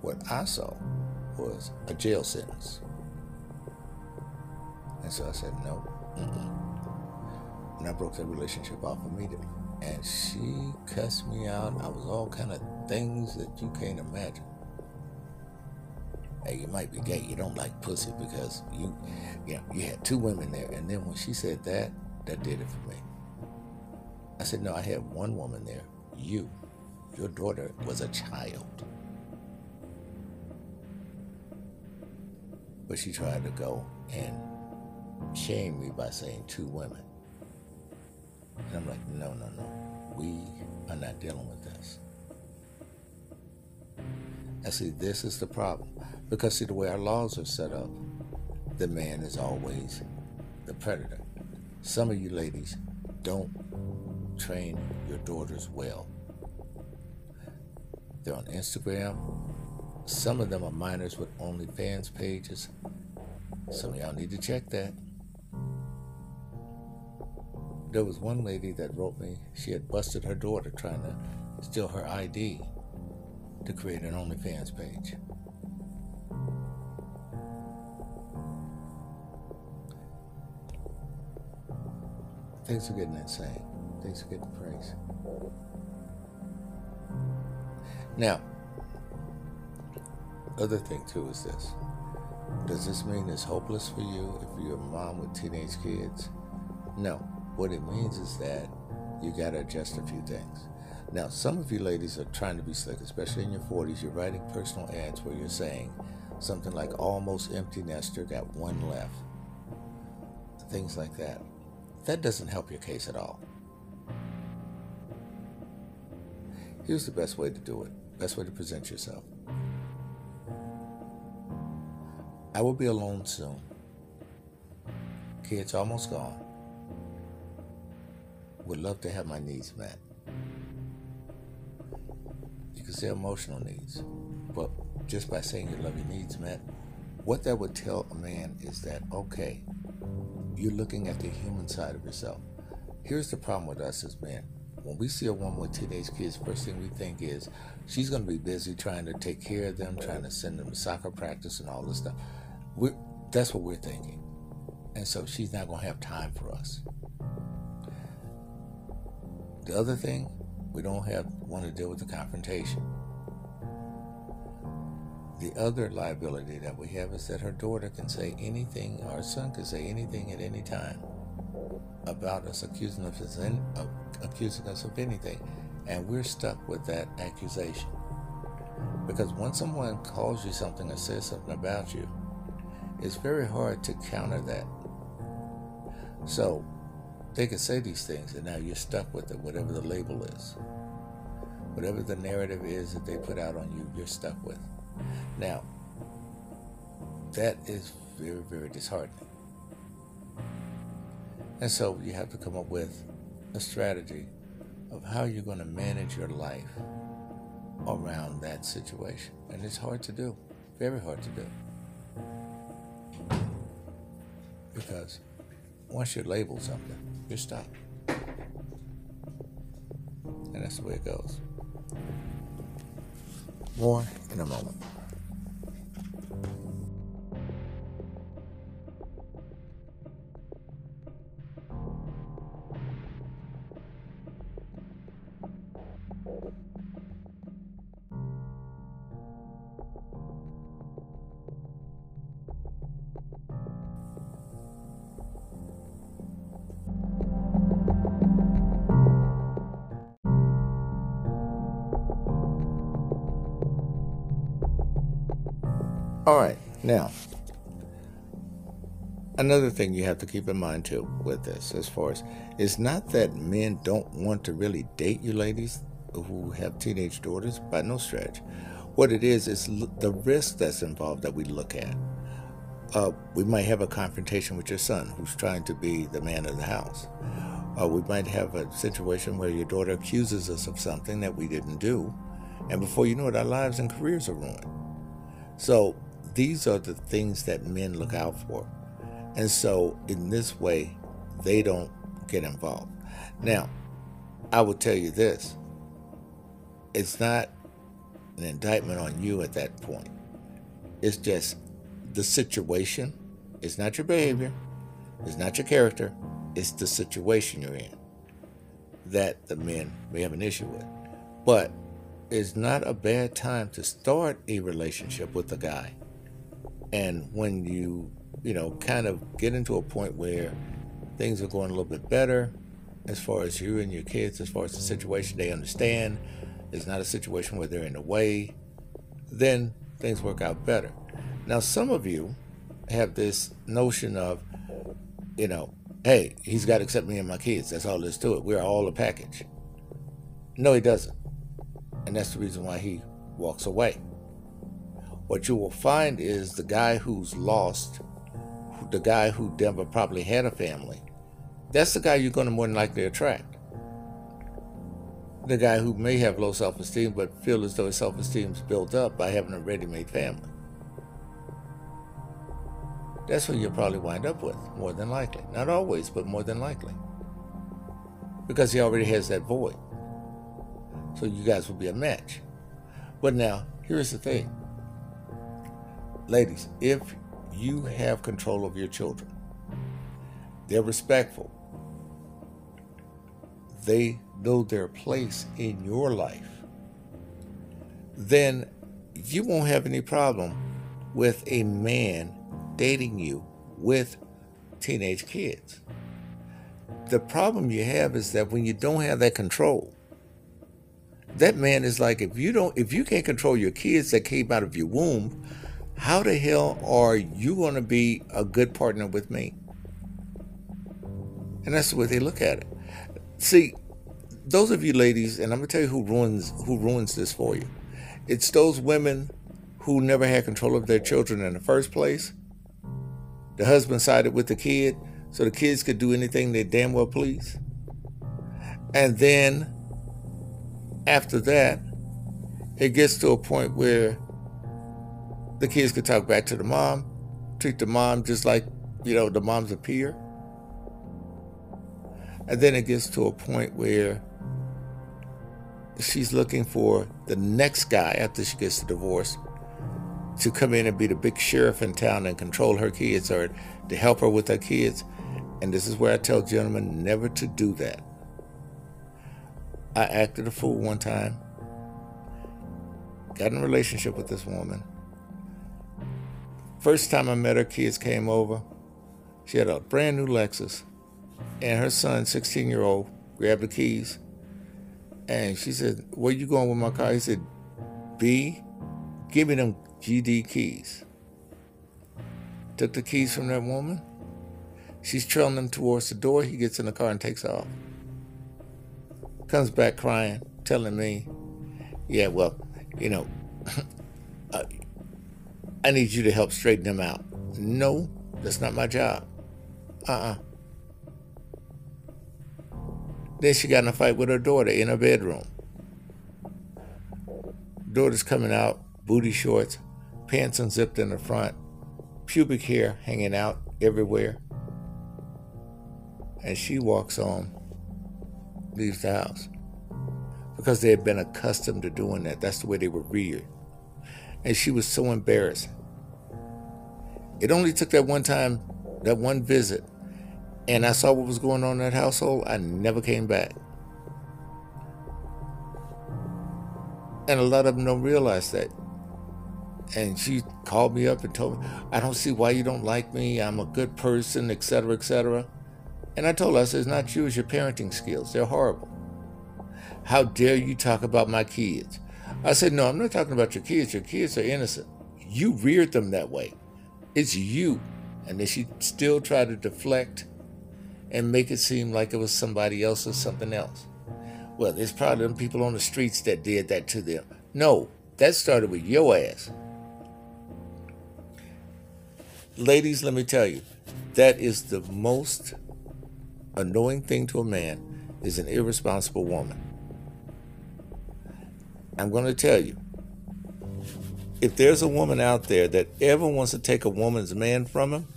[SPEAKER 2] What I saw was a jail sentence. And so I said, no. Mm-mm. And I broke that relationship off immediately. And she cussed me out. I was all kind of things that you can't imagine. Hey, you might be gay. You don't like pussy because you, you know, you had two women there. And then when she said that, that did it for me. I said, no, I had one woman there. You, your daughter was a child. But she tried to go and shame me by saying two women. And I'm like, no, no, no. We are not dealing with this. I see, this is the problem. Because, see, the way our laws are set up, the man is always the predator. Some of you ladies don't train your daughters well. They're on Instagram, some of them are minors with OnlyFans pages. Some of y'all need to check that. There was one lady that wrote me, she had busted her daughter trying to steal her ID to create an OnlyFans page. Things are getting insane. Things are getting crazy. Now, other thing too is this. Does this mean it's hopeless for you if you're a mom with teenage kids? No. What it means is that you got to adjust a few things. Now, some of you ladies are trying to be slick, especially in your 40s. You're writing personal ads where you're saying something like almost empty nester, got one left. Things like that. That doesn't help your case at all. Here's the best way to do it, best way to present yourself. I will be alone soon. Kids almost gone. Would love to have my needs met. You can say emotional needs, but just by saying you love your needs met, what that would tell a man is that, okay, you're looking at the human side of yourself. Here's the problem with us as men. When we see a woman with teenage kids, first thing we think is she's going to be busy trying to take care of them, trying to send them to soccer practice and all this stuff. We're, that's what we're thinking. And so she's not going to have time for us. The other thing, we don't have want to deal with the confrontation. The other liability that we have is that her daughter can say anything, our son can say anything at any time about us, accusing us, of, uh, accusing us of anything, and we're stuck with that accusation. Because when someone calls you something or says something about you, it's very hard to counter that. So they can say these things, and now you're stuck with it, whatever the label is. Whatever the narrative is that they put out on you, you're stuck with. Now, that is very, very disheartening. And so you have to come up with a strategy of how you're going to manage your life around that situation. And it's hard to do, very hard to do. Because once you label something, you're stuck. And that's the way it goes. More in a moment. Now, another thing you have to keep in mind too with this, as far as, is not that men don't want to really date you ladies who have teenage daughters, by no stretch. What it is, is the risk that's involved that we look at. Uh, we might have a confrontation with your son who's trying to be the man of the house. Uh, we might have a situation where your daughter accuses us of something that we didn't do, and before you know it, our lives and careers are ruined. So these are the things that men look out for. And so, in this way, they don't get involved. Now, I will tell you this it's not an indictment on you at that point, it's just the situation. It's not your behavior, it's not your character, it's the situation you're in that the men may have an issue with. But it's not a bad time to start a relationship with a guy and when you, you know, kind of get into a point where things are going a little bit better as far as you and your kids, as far as the situation they understand, it's not a situation where they're in the way, then things work out better. Now, some of you have this notion of, you know, hey, he's got to accept me and my kids. That's all there's to it. We're all a package. No, he doesn't. And that's the reason why he walks away what you will find is the guy who's lost, the guy who never probably had a family, that's the guy you're going to more than likely attract. the guy who may have low self-esteem but feel as though his self-esteem is built up by having a ready-made family. That's who you'll probably wind up with, more than likely. Not always, but more than likely. Because he already has that void. So you guys will be a match. But now, here's the thing. Ladies, if you have control of your children, they're respectful, they know their place in your life, then you won't have any problem with a man dating you with teenage kids. The problem you have is that when you don't have that control, that man is like if you don't if you can't control your kids that came out of your womb, how the hell are you going to be a good partner with me? And that's the way they look at it. See, those of you ladies, and I'm gonna tell you who ruins who ruins this for you. It's those women who never had control of their children in the first place. The husband sided with the kid, so the kids could do anything they damn well please. And then after that, it gets to a point where the kids could talk back to the mom, treat the mom just like, you know, the mom's a peer. And then it gets to a point where she's looking for the next guy after she gets the divorce to come in and be the big sheriff in town and control her kids or to help her with her kids. And this is where I tell gentlemen never to do that. I acted a fool one time, got in a relationship with this woman. First time I met her, kids came over. She had a brand new Lexus, and her son, 16 year old, grabbed the keys and she said, Where you going with my car? He said, B, give me them GD keys. Took the keys from that woman. She's trailing them towards the door. He gets in the car and takes off. Comes back crying, telling me, Yeah, well, you know, I need you to help straighten them out. No, that's not my job. Uh uh-uh. uh then she got in a fight with her daughter in her bedroom. Daughter's coming out, booty shorts, pants unzipped in the front, pubic hair hanging out everywhere. And she walks on, leaves the house. Because they had been accustomed to doing that. That's the way they were reared. And she was so embarrassed. It only took that one time, that one visit, and I saw what was going on in that household, I never came back. And a lot of them don't realize that. And she called me up and told me, I don't see why you don't like me. I'm a good person, etc., etc. And I told her, I said, it's not you, it's your parenting skills. They're horrible. How dare you talk about my kids? I said, no, I'm not talking about your kids. Your kids are innocent. You reared them that way. It's you. And then she still tried to deflect and make it seem like it was somebody else or something else. Well, there's probably them people on the streets that did that to them. No, that started with your ass. Ladies, let me tell you, that is the most annoying thing to a man is an irresponsible woman. I'm going to tell you, if there's a woman out there that ever wants to take a woman's man from him,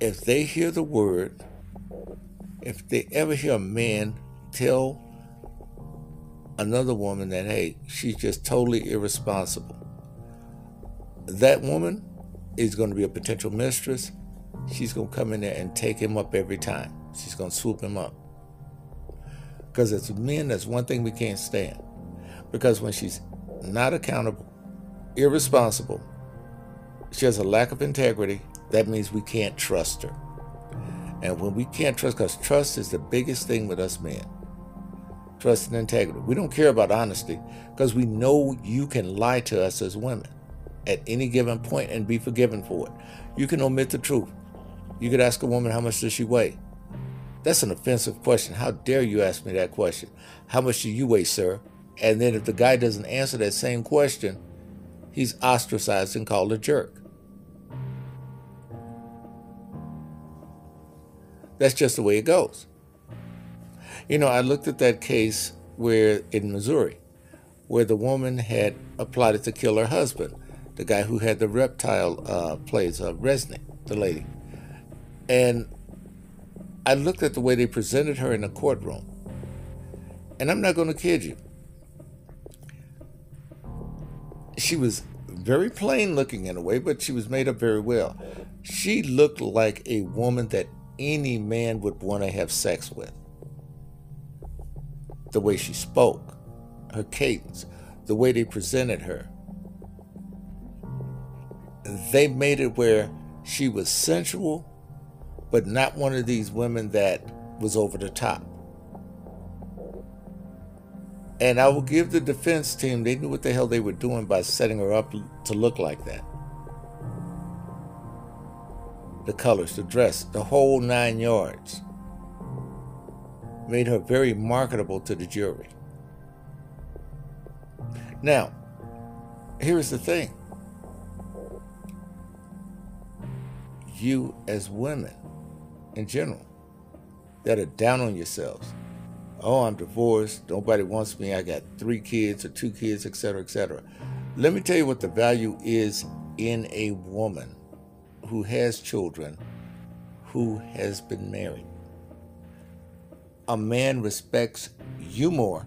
[SPEAKER 2] if they hear the word, if they ever hear a man tell another woman that, hey, she's just totally irresponsible, that woman is going to be a potential mistress. She's going to come in there and take him up every time. She's going to swoop him up. Because as men, that's one thing we can't stand. Because when she's not accountable, irresponsible, she has a lack of integrity, that means we can't trust her. And when we can't trust, because trust is the biggest thing with us men trust and integrity. We don't care about honesty because we know you can lie to us as women at any given point and be forgiven for it. You can omit the truth. You could ask a woman, How much does she weigh? That's an offensive question. How dare you ask me that question? How much do you weigh, sir? And then if the guy doesn't answer that same question, he's ostracized and called a jerk. That's just the way it goes. You know, I looked at that case where in Missouri, where the woman had plotted to kill her husband, the guy who had the reptile uh, plays, uh, Resnick, the lady. And I looked at the way they presented her in the courtroom. And I'm not going to kid you. She was very plain looking in a way, but she was made up very well. She looked like a woman that any man would want to have sex with. The way she spoke, her cadence, the way they presented her. They made it where she was sensual, but not one of these women that was over the top. And I will give the defense team, they knew what the hell they were doing by setting her up to look like that. The colors, the dress, the whole nine yards made her very marketable to the jury. Now, here's the thing you, as women in general, that are down on yourselves, oh, I'm divorced, nobody wants me, I got three kids or two kids, etc., etc. Let me tell you what the value is in a woman who has children who has been married. A man respects you more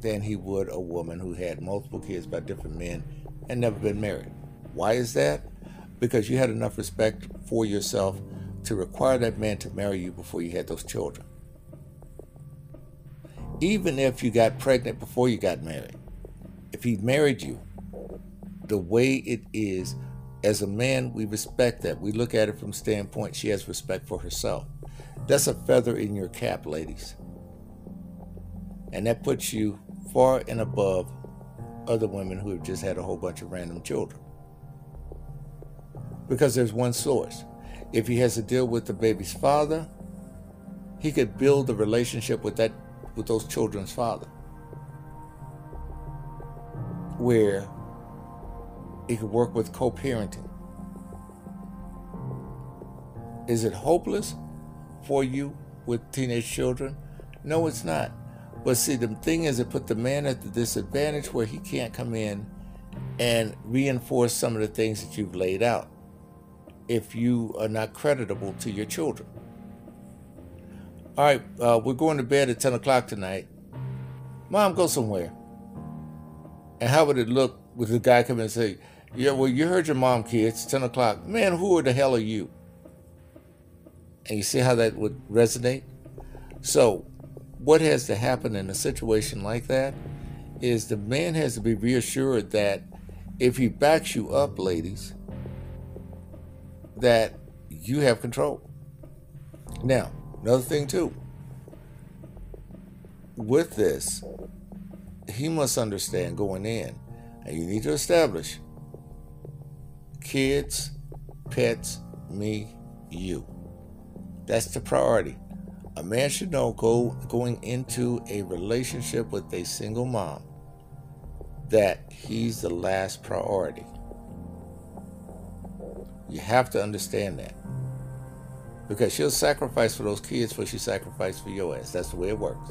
[SPEAKER 2] than he would a woman who had multiple kids by different men and never been married. Why is that? Because you had enough respect for yourself to require that man to marry you before you had those children even if you got pregnant before you got married, if he married you, the way it is, as a man, we respect that. We look at it from standpoint she has respect for herself. That's a feather in your cap, ladies. And that puts you far and above other women who have just had a whole bunch of random children. Because there's one source. If he has to deal with the baby's father, he could build a relationship with that with those children's father, where he could work with co parenting. Is it hopeless for you with teenage children? No, it's not. But see, the thing is, it put the man at the disadvantage where he can't come in and reinforce some of the things that you've laid out if you are not creditable to your children all right, uh, we're going to bed at 10 o'clock tonight. Mom, go somewhere. And how would it look with the guy come and say, yeah, well, you heard your mom, kids, 10 o'clock. Man, who the hell are you? And you see how that would resonate? So, what has to happen in a situation like that is the man has to be reassured that if he backs you up, ladies, that you have control. Now, Another thing, too, with this, he must understand going in, and you need to establish kids, pets, me, you. That's the priority. A man should know go, going into a relationship with a single mom that he's the last priority. You have to understand that because she'll sacrifice for those kids for she sacrificed for your ass. That's the way it works.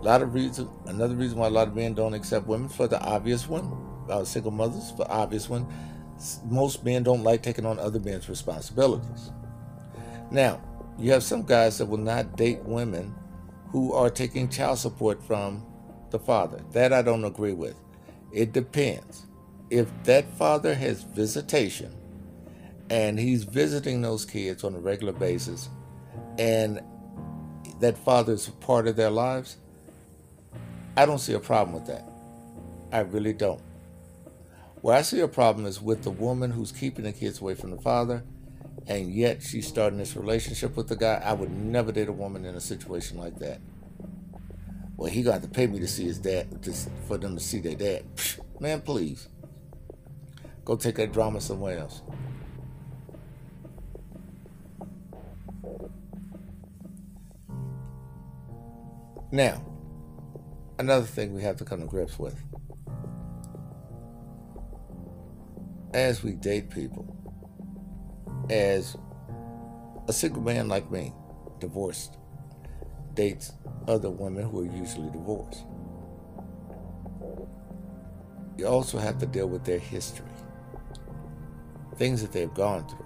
[SPEAKER 2] A lot of reason, another reason why a lot of men don't accept women for the obvious one, uh, single mothers for obvious one. Most men don't like taking on other men's responsibilities. Now, you have some guys that will not date women who are taking child support from the father. That I don't agree with. It depends. If that father has visitation and he's visiting those kids on a regular basis and that father's part of their lives i don't see a problem with that. I really don't. Where i see a problem is with the woman who's keeping the kids away from the father and yet she's starting this relationship with the guy. I would never date a woman in a situation like that. Well he got to pay me to see his dad to, for them to see their dad. Man please go take that drama somewhere else Now, another thing we have to come to grips with. As we date people, as a single man like me, divorced, dates other women who are usually divorced. You also have to deal with their history, things that they've gone through,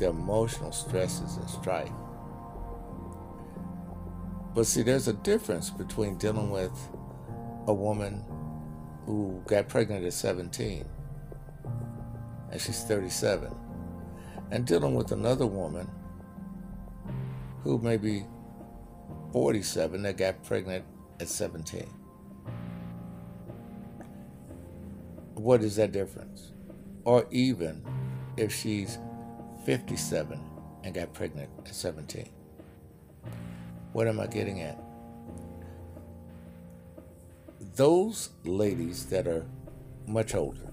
[SPEAKER 2] their emotional stresses and strife. But see, there's a difference between dealing with a woman who got pregnant at 17 and she's 37 and dealing with another woman who may be 47 that got pregnant at 17. What is that difference? Or even if she's 57 and got pregnant at 17. What am I getting at? Those ladies that are much older,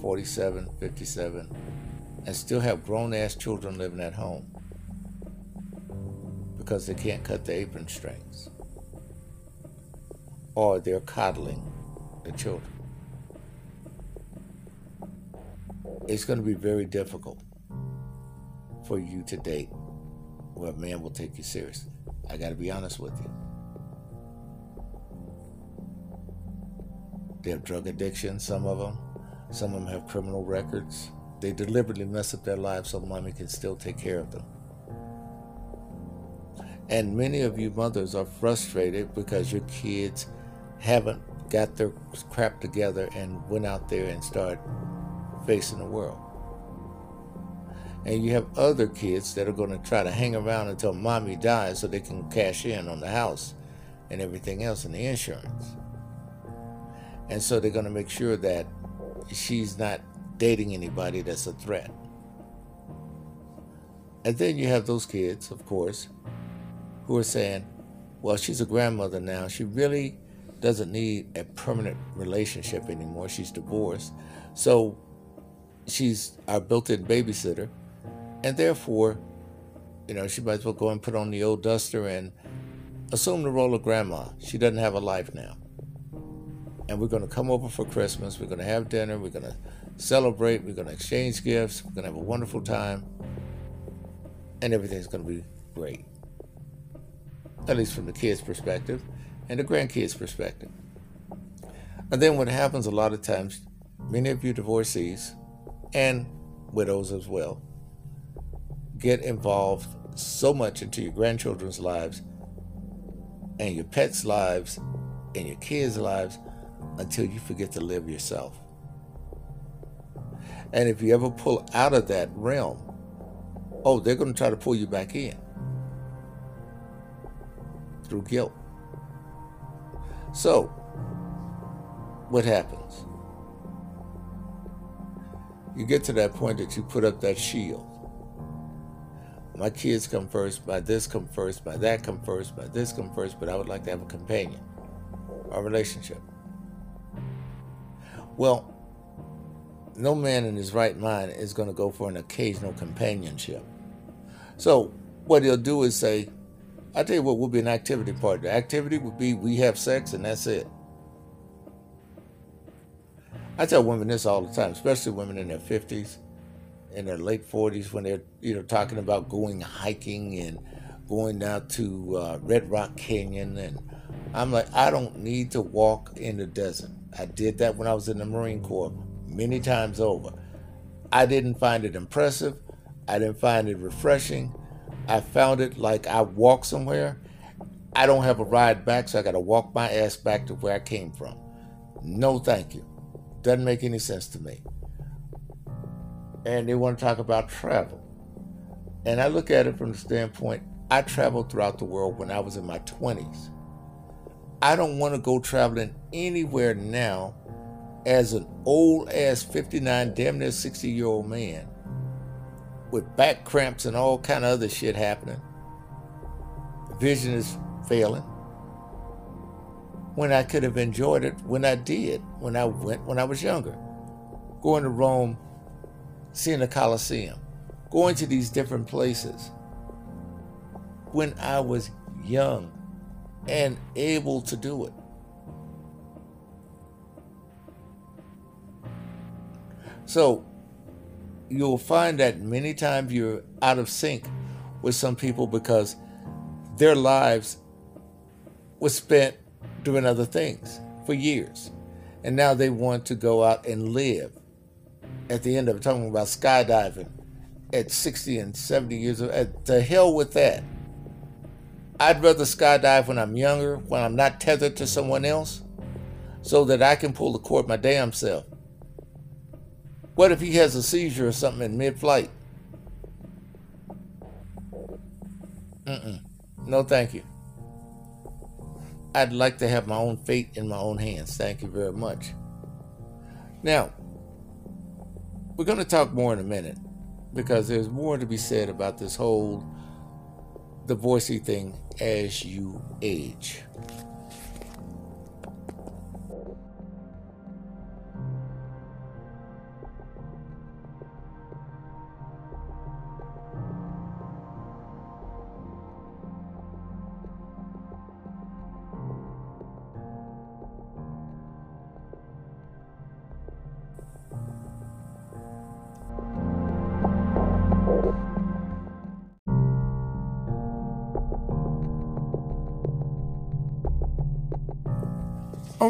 [SPEAKER 2] 47, 57, and still have grown ass children living at home because they can't cut the apron strings or they're coddling the children. It's going to be very difficult for you to date where a man will take you seriously. I got to be honest with you. They have drug addiction, some of them. Some of them have criminal records. They deliberately mess up their lives so mommy can still take care of them. And many of you mothers are frustrated because your kids haven't got their crap together and went out there and start facing the world. And you have other kids that are going to try to hang around until mommy dies so they can cash in on the house and everything else and the insurance. And so they're going to make sure that she's not dating anybody that's a threat. And then you have those kids, of course, who are saying, well, she's a grandmother now. She really doesn't need a permanent relationship anymore. She's divorced. So she's our built in babysitter. And therefore, you know, she might as well go and put on the old duster and assume the role of grandma. She doesn't have a life now. And we're going to come over for Christmas. We're going to have dinner. We're going to celebrate. We're going to exchange gifts. We're going to have a wonderful time. And everything's going to be great. At least from the kids' perspective and the grandkids' perspective. And then what happens a lot of times, many of you divorcees and widows as well get involved so much into your grandchildren's lives and your pets' lives and your kids' lives until you forget to live yourself. And if you ever pull out of that realm, oh, they're going to try to pull you back in through guilt. So, what happens? You get to that point that you put up that shield. My kids come first, by this come first, by that come first, by this come first, but I would like to have a companion, a relationship. Well, no man in his right mind is going to go for an occasional companionship. So, what he'll do is say, I tell you what we'll be an activity partner. Activity would be we have sex and that's it. I tell women this all the time, especially women in their 50s, in their late 40s, when they're you know talking about going hiking and going down to uh, Red Rock Canyon, and I'm like, I don't need to walk in the desert. I did that when I was in the Marine Corps many times over. I didn't find it impressive. I didn't find it refreshing. I found it like I walk somewhere. I don't have a ride back, so I got to walk my ass back to where I came from. No, thank you. Doesn't make any sense to me. And they want to talk about travel. And I look at it from the standpoint I traveled throughout the world when I was in my 20s. I don't want to go traveling anywhere now as an old ass 59, damn near 60 year old man with back cramps and all kind of other shit happening. Vision is failing. When I could have enjoyed it when I did, when I went when I was younger. Going to Rome, seeing the Colosseum, going to these different places. When I was young and able to do it. So you'll find that many times you're out of sync with some people because their lives was spent doing other things for years. And now they want to go out and live. At the end of it, talking about skydiving at 60 and 70 years old. To hell with that. I'd rather skydive when I'm younger, when I'm not tethered to someone else, so that I can pull the cord my damn self. What if he has a seizure or something in mid flight? Mm-mm. No, thank you. I'd like to have my own fate in my own hands. Thank you very much. Now, we're going to talk more in a minute because there's more to be said about this whole divorcee thing as you age.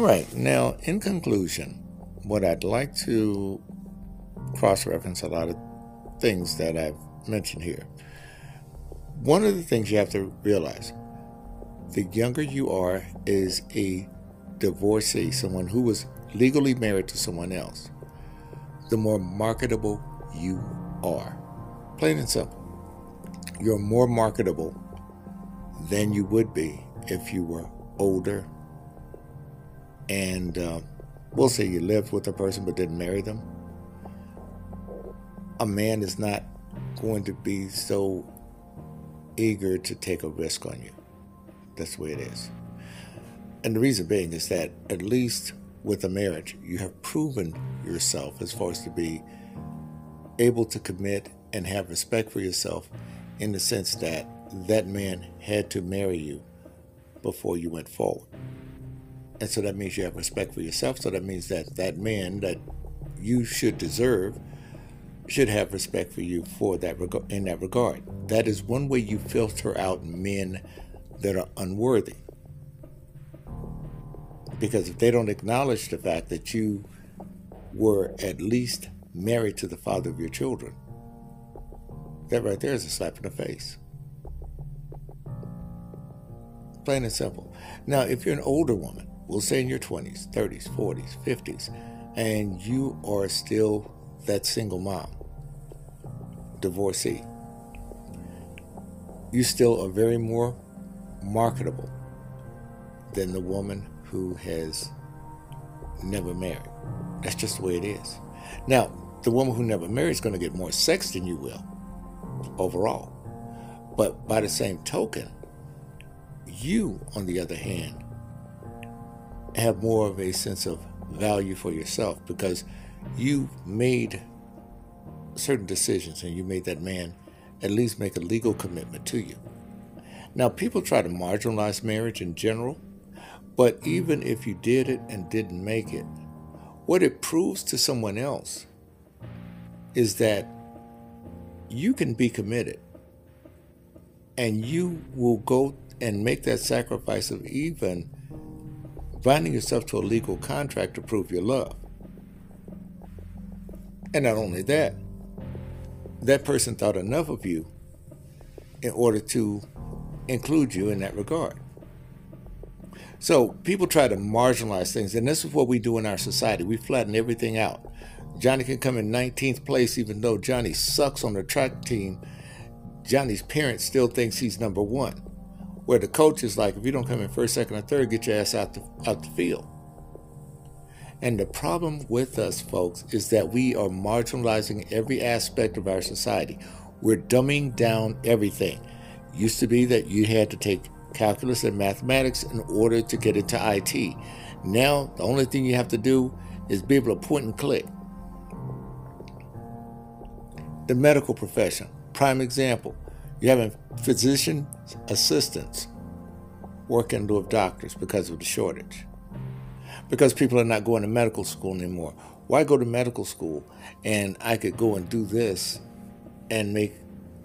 [SPEAKER 2] Right, now in conclusion, what I'd like to cross reference a lot of things that I've mentioned here. One of the things you have to realize the younger you are is a divorcee, someone who was legally married to someone else, the more marketable you are. Plain and simple. You're more marketable than you would be if you were older and uh, we'll say you lived with a person but didn't marry them, a man is not going to be so eager to take a risk on you. That's the way it is. And the reason being is that at least with a marriage, you have proven yourself as far as to be able to commit and have respect for yourself in the sense that that man had to marry you before you went forward. And so that means you have respect for yourself. So that means that that man that you should deserve should have respect for you for that reg- in that regard. That is one way you filter out men that are unworthy. Because if they don't acknowledge the fact that you were at least married to the father of your children, that right there is a slap in the face. Plain and simple. Now, if you're an older woman, we'll say in your 20s, 30s, 40s, 50s, and you are still that single mom, divorcee, you still are very more marketable than the woman who has never married. That's just the way it is. Now, the woman who never married is going to get more sex than you will overall. But by the same token, you, on the other hand, have more of a sense of value for yourself because you made certain decisions and you made that man at least make a legal commitment to you. Now, people try to marginalize marriage in general, but even if you did it and didn't make it, what it proves to someone else is that you can be committed and you will go and make that sacrifice of even binding yourself to a legal contract to prove your love. And not only that, that person thought enough of you in order to include you in that regard. So people try to marginalize things, and this is what we do in our society. We flatten everything out. Johnny can come in 19th place, even though Johnny sucks on the track team. Johnny's parents still thinks he's number one where the coach is like, if you don't come in first, second, or third, get your ass out the, out the field. And the problem with us, folks, is that we are marginalizing every aspect of our society. We're dumbing down everything. Used to be that you had to take calculus and mathematics in order to get into IT. Now, the only thing you have to do is be able to point and click. The medical profession, prime example. You have physician assistants working with doctors because of the shortage. Because people are not going to medical school anymore. Why go to medical school and I could go and do this and make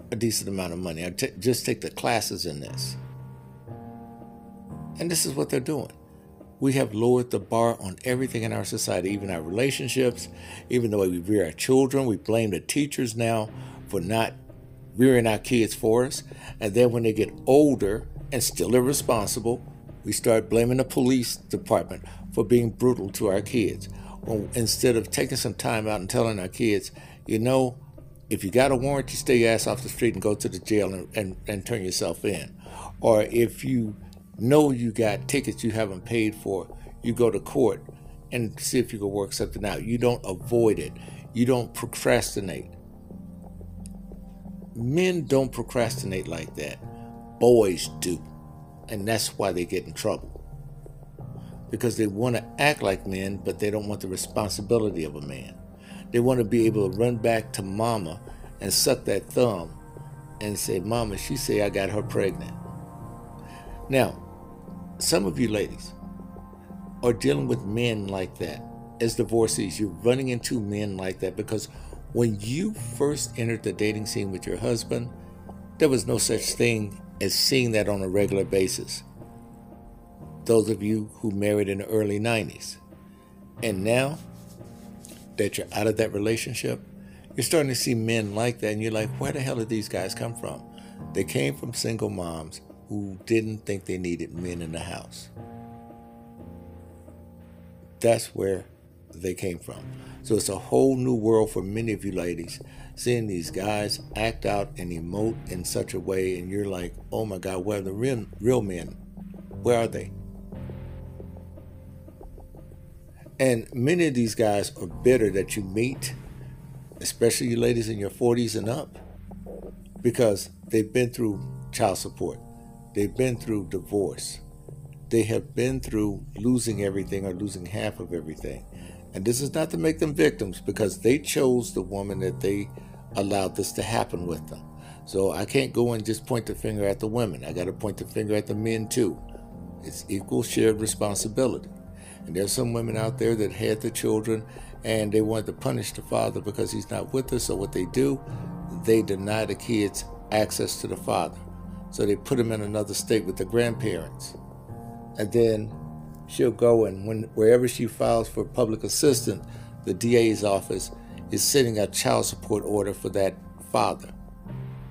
[SPEAKER 2] a decent amount of money? I t- just take the classes in this. And this is what they're doing. We have lowered the bar on everything in our society, even our relationships, even the way we rear our children. We blame the teachers now for not rearing our kids for us. And then when they get older and still irresponsible, we start blaming the police department for being brutal to our kids. Well, instead of taking some time out and telling our kids, you know, if you got a warrant, you stay your ass off the street and go to the jail and, and, and turn yourself in. Or if you know you got tickets you haven't paid for, you go to court and see if you can work something out. You don't avoid it. You don't procrastinate. Men don't procrastinate like that. Boys do. And that's why they get in trouble. Because they want to act like men, but they don't want the responsibility of a man. They want to be able to run back to mama and suck that thumb and say, Mama, she say I got her pregnant. Now, some of you ladies are dealing with men like that as divorcees. You're running into men like that because when you first entered the dating scene with your husband, there was no such thing as seeing that on a regular basis. Those of you who married in the early 90s. And now that you're out of that relationship, you're starting to see men like that, and you're like, where the hell did these guys come from? They came from single moms who didn't think they needed men in the house. That's where they came from. So it's a whole new world for many of you ladies, seeing these guys act out and emote in such a way, and you're like, oh my God, where are the real, real men? Where are they? And many of these guys are bitter that you meet, especially you ladies in your 40s and up, because they've been through child support. They've been through divorce. They have been through losing everything or losing half of everything. And this is not to make them victims because they chose the woman that they allowed this to happen with them. So I can't go and just point the finger at the women. I got to point the finger at the men too. It's equal shared responsibility. And there's some women out there that had the children and they wanted to punish the father because he's not with us. So what they do, they deny the kids access to the father. So they put him in another state with the grandparents. And then she'll go and when wherever she files for public assistance, the DA's office is sending a child support order for that father.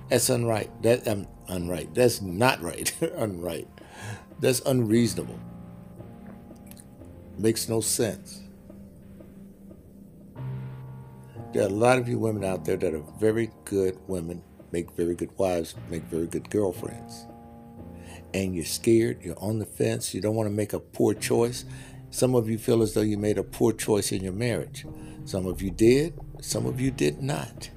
[SPEAKER 2] That's unright. That um, unright. That's not right. *laughs* unright. That's unreasonable. Makes no sense. There are a lot of you women out there that are very good women make very good wives, make very good girlfriends. And you're scared, you're on the fence, you don't want to make a poor choice. Some of you feel as though you made a poor choice in your marriage. Some of you did, some of you did not.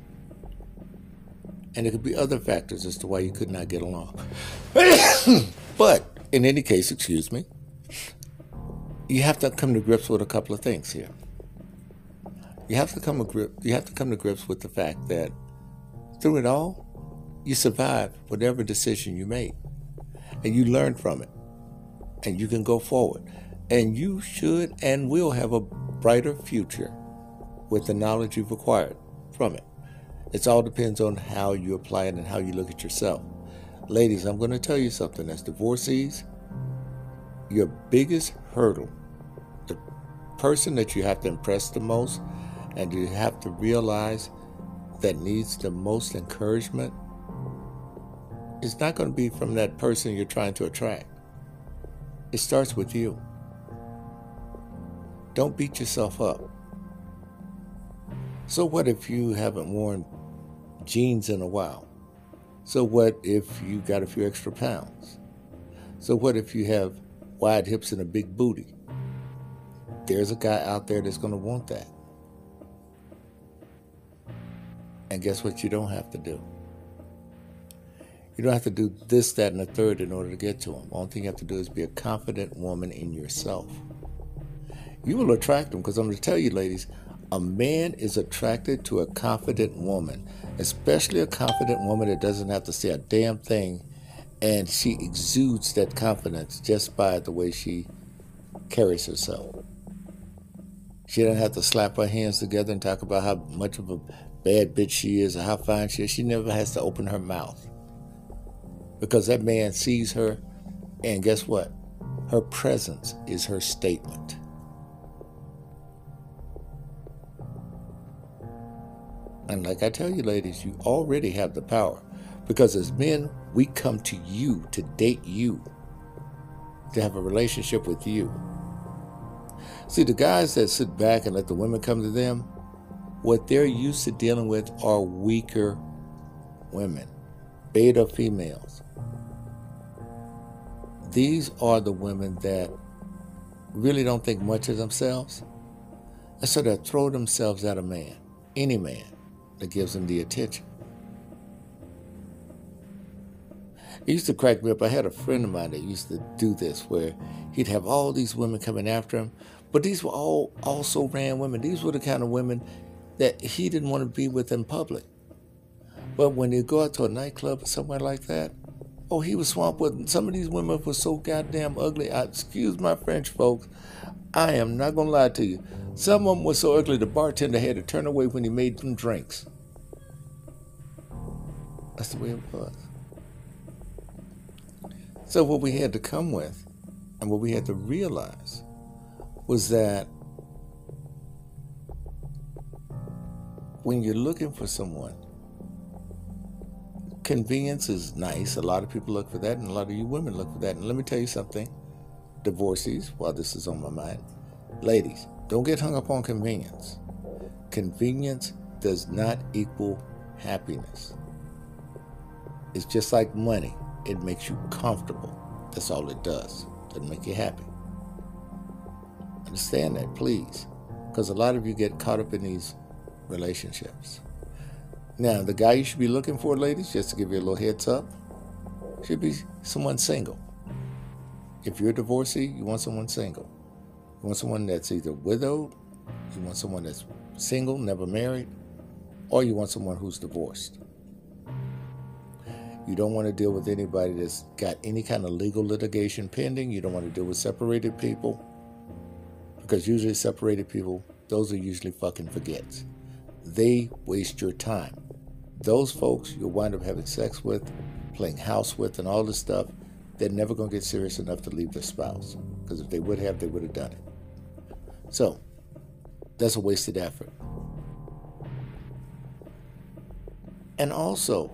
[SPEAKER 2] And there could be other factors as to why you could not get along. *coughs* but in any case, excuse me, you have to come to grips with a couple of things here. You have to come to grip, you have to come to grips with the fact that through it all, you survive whatever decision you made. And you learn from it. And you can go forward. And you should and will have a brighter future with the knowledge you've acquired from it. It all depends on how you apply it and how you look at yourself. Ladies, I'm going to tell you something. As divorcees, your biggest hurdle, the person that you have to impress the most, and you have to realize that needs the most encouragement is not going to be from that person you're trying to attract. It starts with you. Don't beat yourself up. So, what if you haven't worn jeans in a while? So, what if you got a few extra pounds? So, what if you have wide hips and a big booty? There's a guy out there that's going to want that. And guess what you don't have to do? You don't have to do this, that, and the third in order to get to them. All thing you have to do is be a confident woman in yourself. You will attract them because I'm going to tell you, ladies, a man is attracted to a confident woman, especially a confident woman that doesn't have to say a damn thing and she exudes that confidence just by the way she carries herself. She doesn't have to slap her hands together and talk about how much of a bad bitch she is or how fine she is. She never has to open her mouth because that man sees her, and guess what? Her presence is her statement. And like I tell you, ladies, you already have the power. Because as men, we come to you to date you, to have a relationship with you. See, the guys that sit back and let the women come to them, what they're used to dealing with are weaker women, beta females. These are the women that really don't think much of themselves. And so they throw themselves at a man, any man, that gives them the attention. It used to crack me up. I had a friend of mine that used to do this where he'd have all these women coming after him, but these were all also ran women. These were the kind of women that he didn't want to be with in public. But when they go out to a nightclub or somewhere like that, oh, he was swamped with some of these women were so goddamn ugly. I, excuse my French, folks. I am not gonna lie to you. Some of them were so ugly the bartender had to turn away when he made them drinks. That's the way it was. So, what we had to come with and what we had to realize was that when you're looking for someone, convenience is nice. A lot of people look for that, and a lot of you women look for that. And let me tell you something divorcees, while this is on my mind, ladies, don't get hung up on convenience. Convenience does not equal happiness. It's just like money it makes you comfortable. That's all it does. It doesn't make you happy. Understand that, please. Because a lot of you get caught up in these relationships. Now, the guy you should be looking for, ladies, just to give you a little heads up, should be someone single. If you're a divorcee, you want someone single. You want someone that's either widowed, you want someone that's single, never married, or you want someone who's divorced. You don't want to deal with anybody that's got any kind of legal litigation pending. You don't want to deal with separated people. Because usually, separated people, those are usually fucking forgets. They waste your time. Those folks you'll wind up having sex with, playing house with, and all this stuff, they're never going to get serious enough to leave their spouse. Because if they would have, they would have done it. So, that's a wasted effort. And also,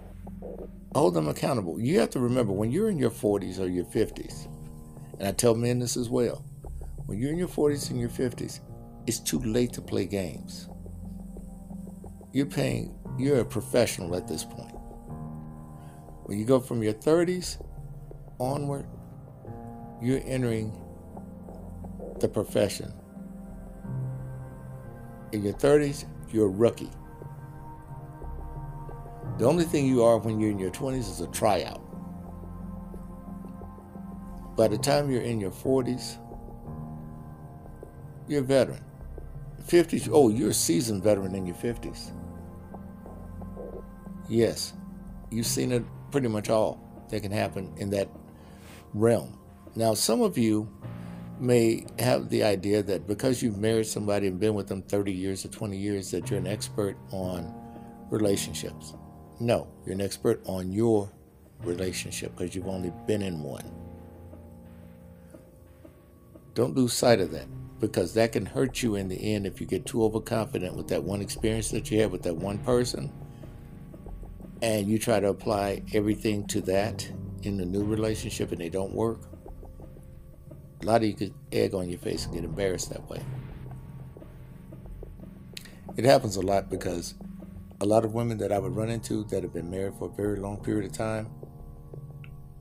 [SPEAKER 2] hold them accountable. You have to remember when you're in your 40s or your 50s, and I tell men this as well, when you're in your 40s and your 50s, it's too late to play games. You're paying, you're a professional at this point. When you go from your 30s onward, you're entering the profession. In your 30s, you're a rookie. The only thing you are when you're in your 20s is a tryout. By the time you're in your 40s, you're a veteran. 50s, oh, you're a seasoned veteran in your 50s. Yes, you've seen it pretty much all that can happen in that realm. Now, some of you may have the idea that because you've married somebody and been with them 30 years or 20 years, that you're an expert on relationships. No, you're an expert on your relationship because you've only been in one. Don't lose sight of that because that can hurt you in the end if you get too overconfident with that one experience that you had with that one person and you try to apply everything to that in the new relationship and they don't work. A lot of you could egg on your face and get embarrassed that way. It happens a lot because a lot of women that I would run into that have been married for a very long period of time,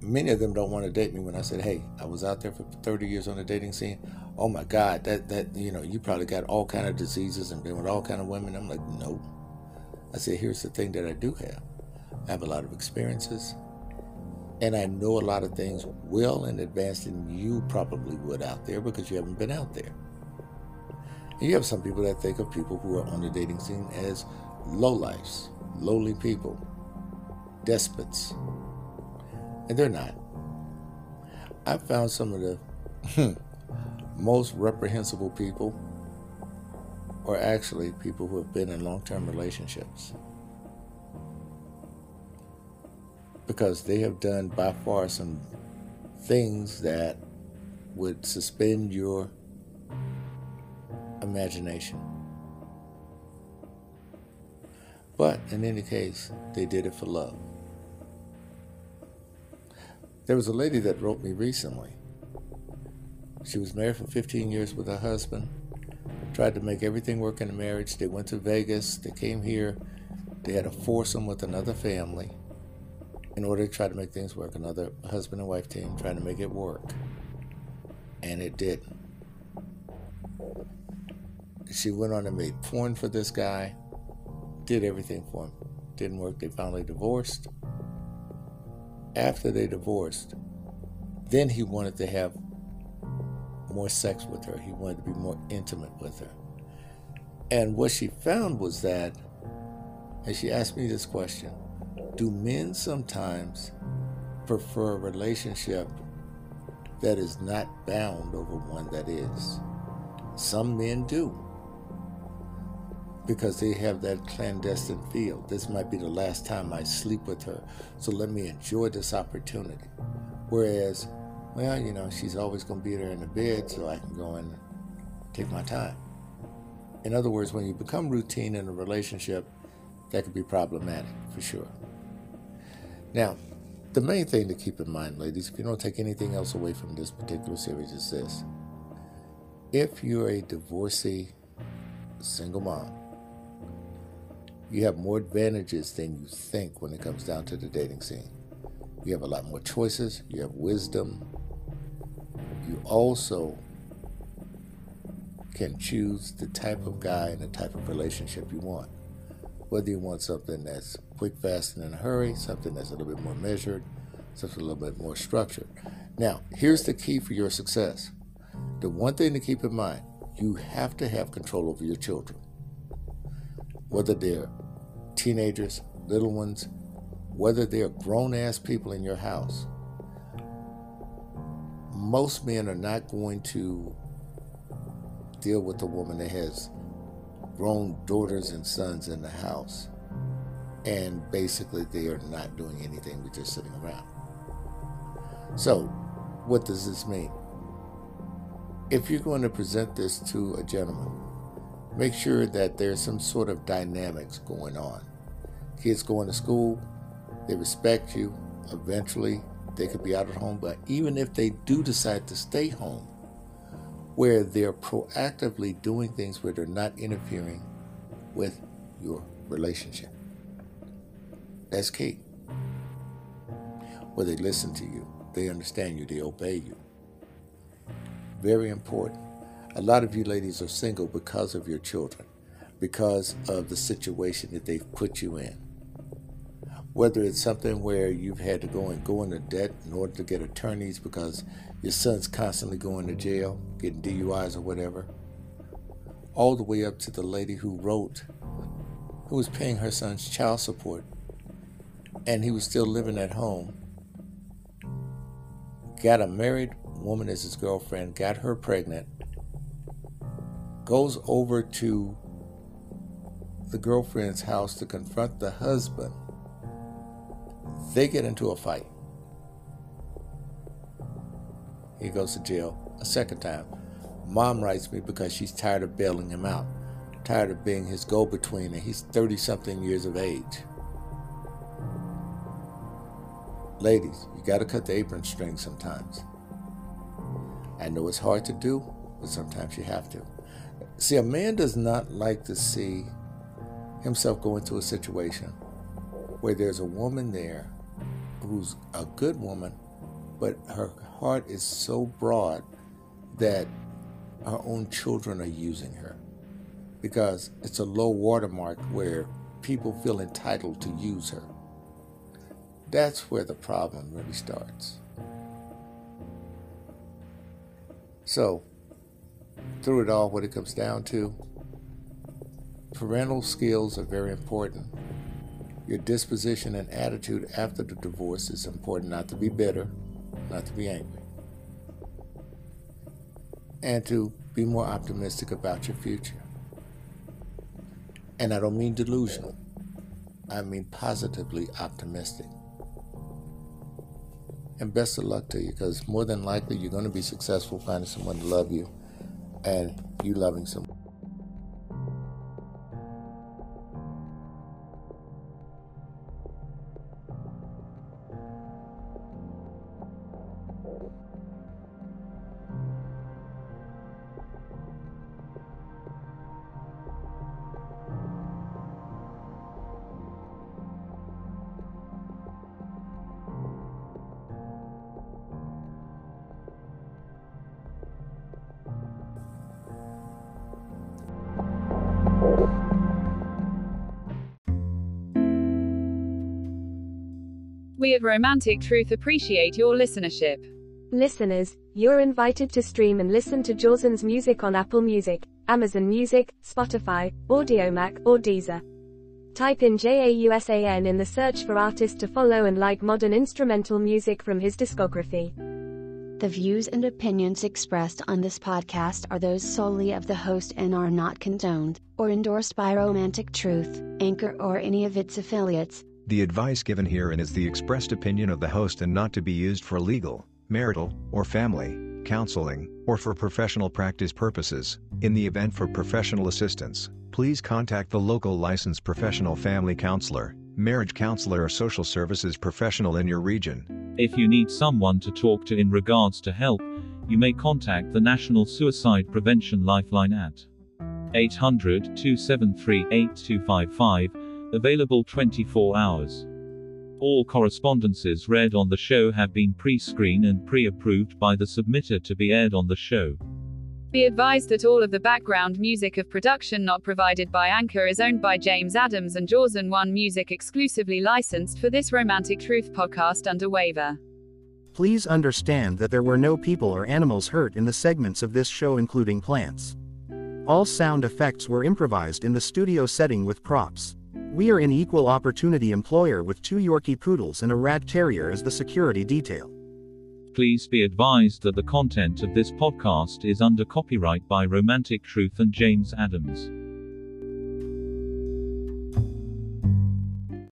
[SPEAKER 2] many of them don't want to date me when I said, "Hey, I was out there for 30 years on the dating scene. Oh my God, that that you know, you probably got all kind of diseases and been with all kind of women." I'm like, "No." I said, "Here's the thing that I do have. I have a lot of experiences, and I know a lot of things well in advance than you probably would out there because you haven't been out there." And you have some people that think of people who are on the dating scene as lowlifes, lowly people, despots. And they're not. I've found some of the hmm, most reprehensible people are actually people who have been in long term relationships. Because they have done by far some things that would suspend your imagination. But in any case, they did it for love. There was a lady that wrote me recently. She was married for 15 years with her husband, tried to make everything work in the marriage. They went to Vegas, they came here, they had a foursome with another family in order to try to make things work. Another husband and wife team trying to make it work. And it didn't. She went on and made porn for this guy did everything for him. Didn't work. They finally divorced. After they divorced, then he wanted to have more sex with her. He wanted to be more intimate with her. And what she found was that, and she asked me this question Do men sometimes prefer a relationship that is not bound over one that is? Some men do because they have that clandestine feel. This might be the last time I sleep with her, so let me enjoy this opportunity. Whereas, well, you know, she's always going to be there in the bed, so I can go and take my time. In other words, when you become routine in a relationship, that could be problematic for sure. Now, the main thing to keep in mind, ladies, if you don't take anything else away from this particular series, is this. If you're a divorcee single mom, you have more advantages than you think when it comes down to the dating scene. You have a lot more choices, you have wisdom. You also can choose the type of guy and the type of relationship you want. Whether you want something that's quick, fast, and in a hurry, something that's a little bit more measured, something a little bit more structured. Now, here's the key for your success. The one thing to keep in mind you have to have control over your children whether they're teenagers, little ones, whether they're grown ass people in your house, most men are not going to deal with a woman that has grown daughters and sons in the house and basically they are not doing anything but just sitting around. So, what does this mean? If you're going to present this to a gentleman, make sure that there's some sort of dynamics going on. Kids going to school, they respect you. Eventually, they could be out at home, but even if they do decide to stay home, where they're proactively doing things where they're not interfering with your relationship. That's key. Where they listen to you, they understand you, they obey you. Very important. A lot of you ladies are single because of your children, because of the situation that they've put you in. Whether it's something where you've had to go and go into debt in order to get attorneys because your son's constantly going to jail, getting DUIs or whatever, all the way up to the lady who wrote, who was paying her son's child support, and he was still living at home, got a married woman as his girlfriend, got her pregnant, goes over to the girlfriend's house to confront the husband. They get into a fight. He goes to jail a second time. Mom writes me because she's tired of bailing him out, tired of being his go between, and he's 30 something years of age. Ladies, you got to cut the apron string sometimes. I know it's hard to do, but sometimes you have to. See, a man does not like to see himself go into a situation where there's a woman there who's a good woman, but her heart is so broad that her own children are using her because it's a low watermark where people feel entitled to use her. That's where the problem really starts. So, through it all, what it comes down to, parental skills are very important. Your disposition and attitude after the divorce is important, not to be bitter, not to be angry, and to be more optimistic about your future. And I don't mean delusional, I mean positively optimistic. And best of luck to you because more than likely you're going to be successful finding someone to love you and you loving someone.
[SPEAKER 1] Romantic Truth appreciate your listenership.
[SPEAKER 3] Listeners, you're invited to stream and listen to Jausan's music on Apple Music, Amazon Music, Spotify, Audiomack, or Deezer. Type in JAUSAN in the search for artist to follow and like modern instrumental music from his discography.
[SPEAKER 4] The views and opinions expressed on this podcast are those solely of the host and are not condoned or endorsed by Romantic Truth, Anchor, or any of its affiliates.
[SPEAKER 5] The advice given herein is the expressed opinion of the host and not to be used for legal, marital, or family, counseling, or for professional practice purposes. In the event for professional assistance, please contact the local licensed professional family counselor, marriage counselor, or social services professional in your region.
[SPEAKER 6] If you need someone to talk to in regards to help, you may contact the National Suicide Prevention Lifeline at 800 273 8255 Available 24 hours. All correspondences read on the show have been pre-screened and pre-approved by the submitter to be aired on the show.
[SPEAKER 1] Be advised that all of the background music of production not provided by Anchor is owned by James Adams and Jausan One Music exclusively licensed for this Romantic Truth podcast under waiver.
[SPEAKER 7] Please understand that there were no people or animals hurt in the segments of this show, including plants. All sound effects were improvised in the studio setting with props. We are an equal opportunity employer with two Yorkie poodles and a rat terrier as the security detail.
[SPEAKER 6] Please be advised that the content of this podcast is under copyright by Romantic Truth and James Adams.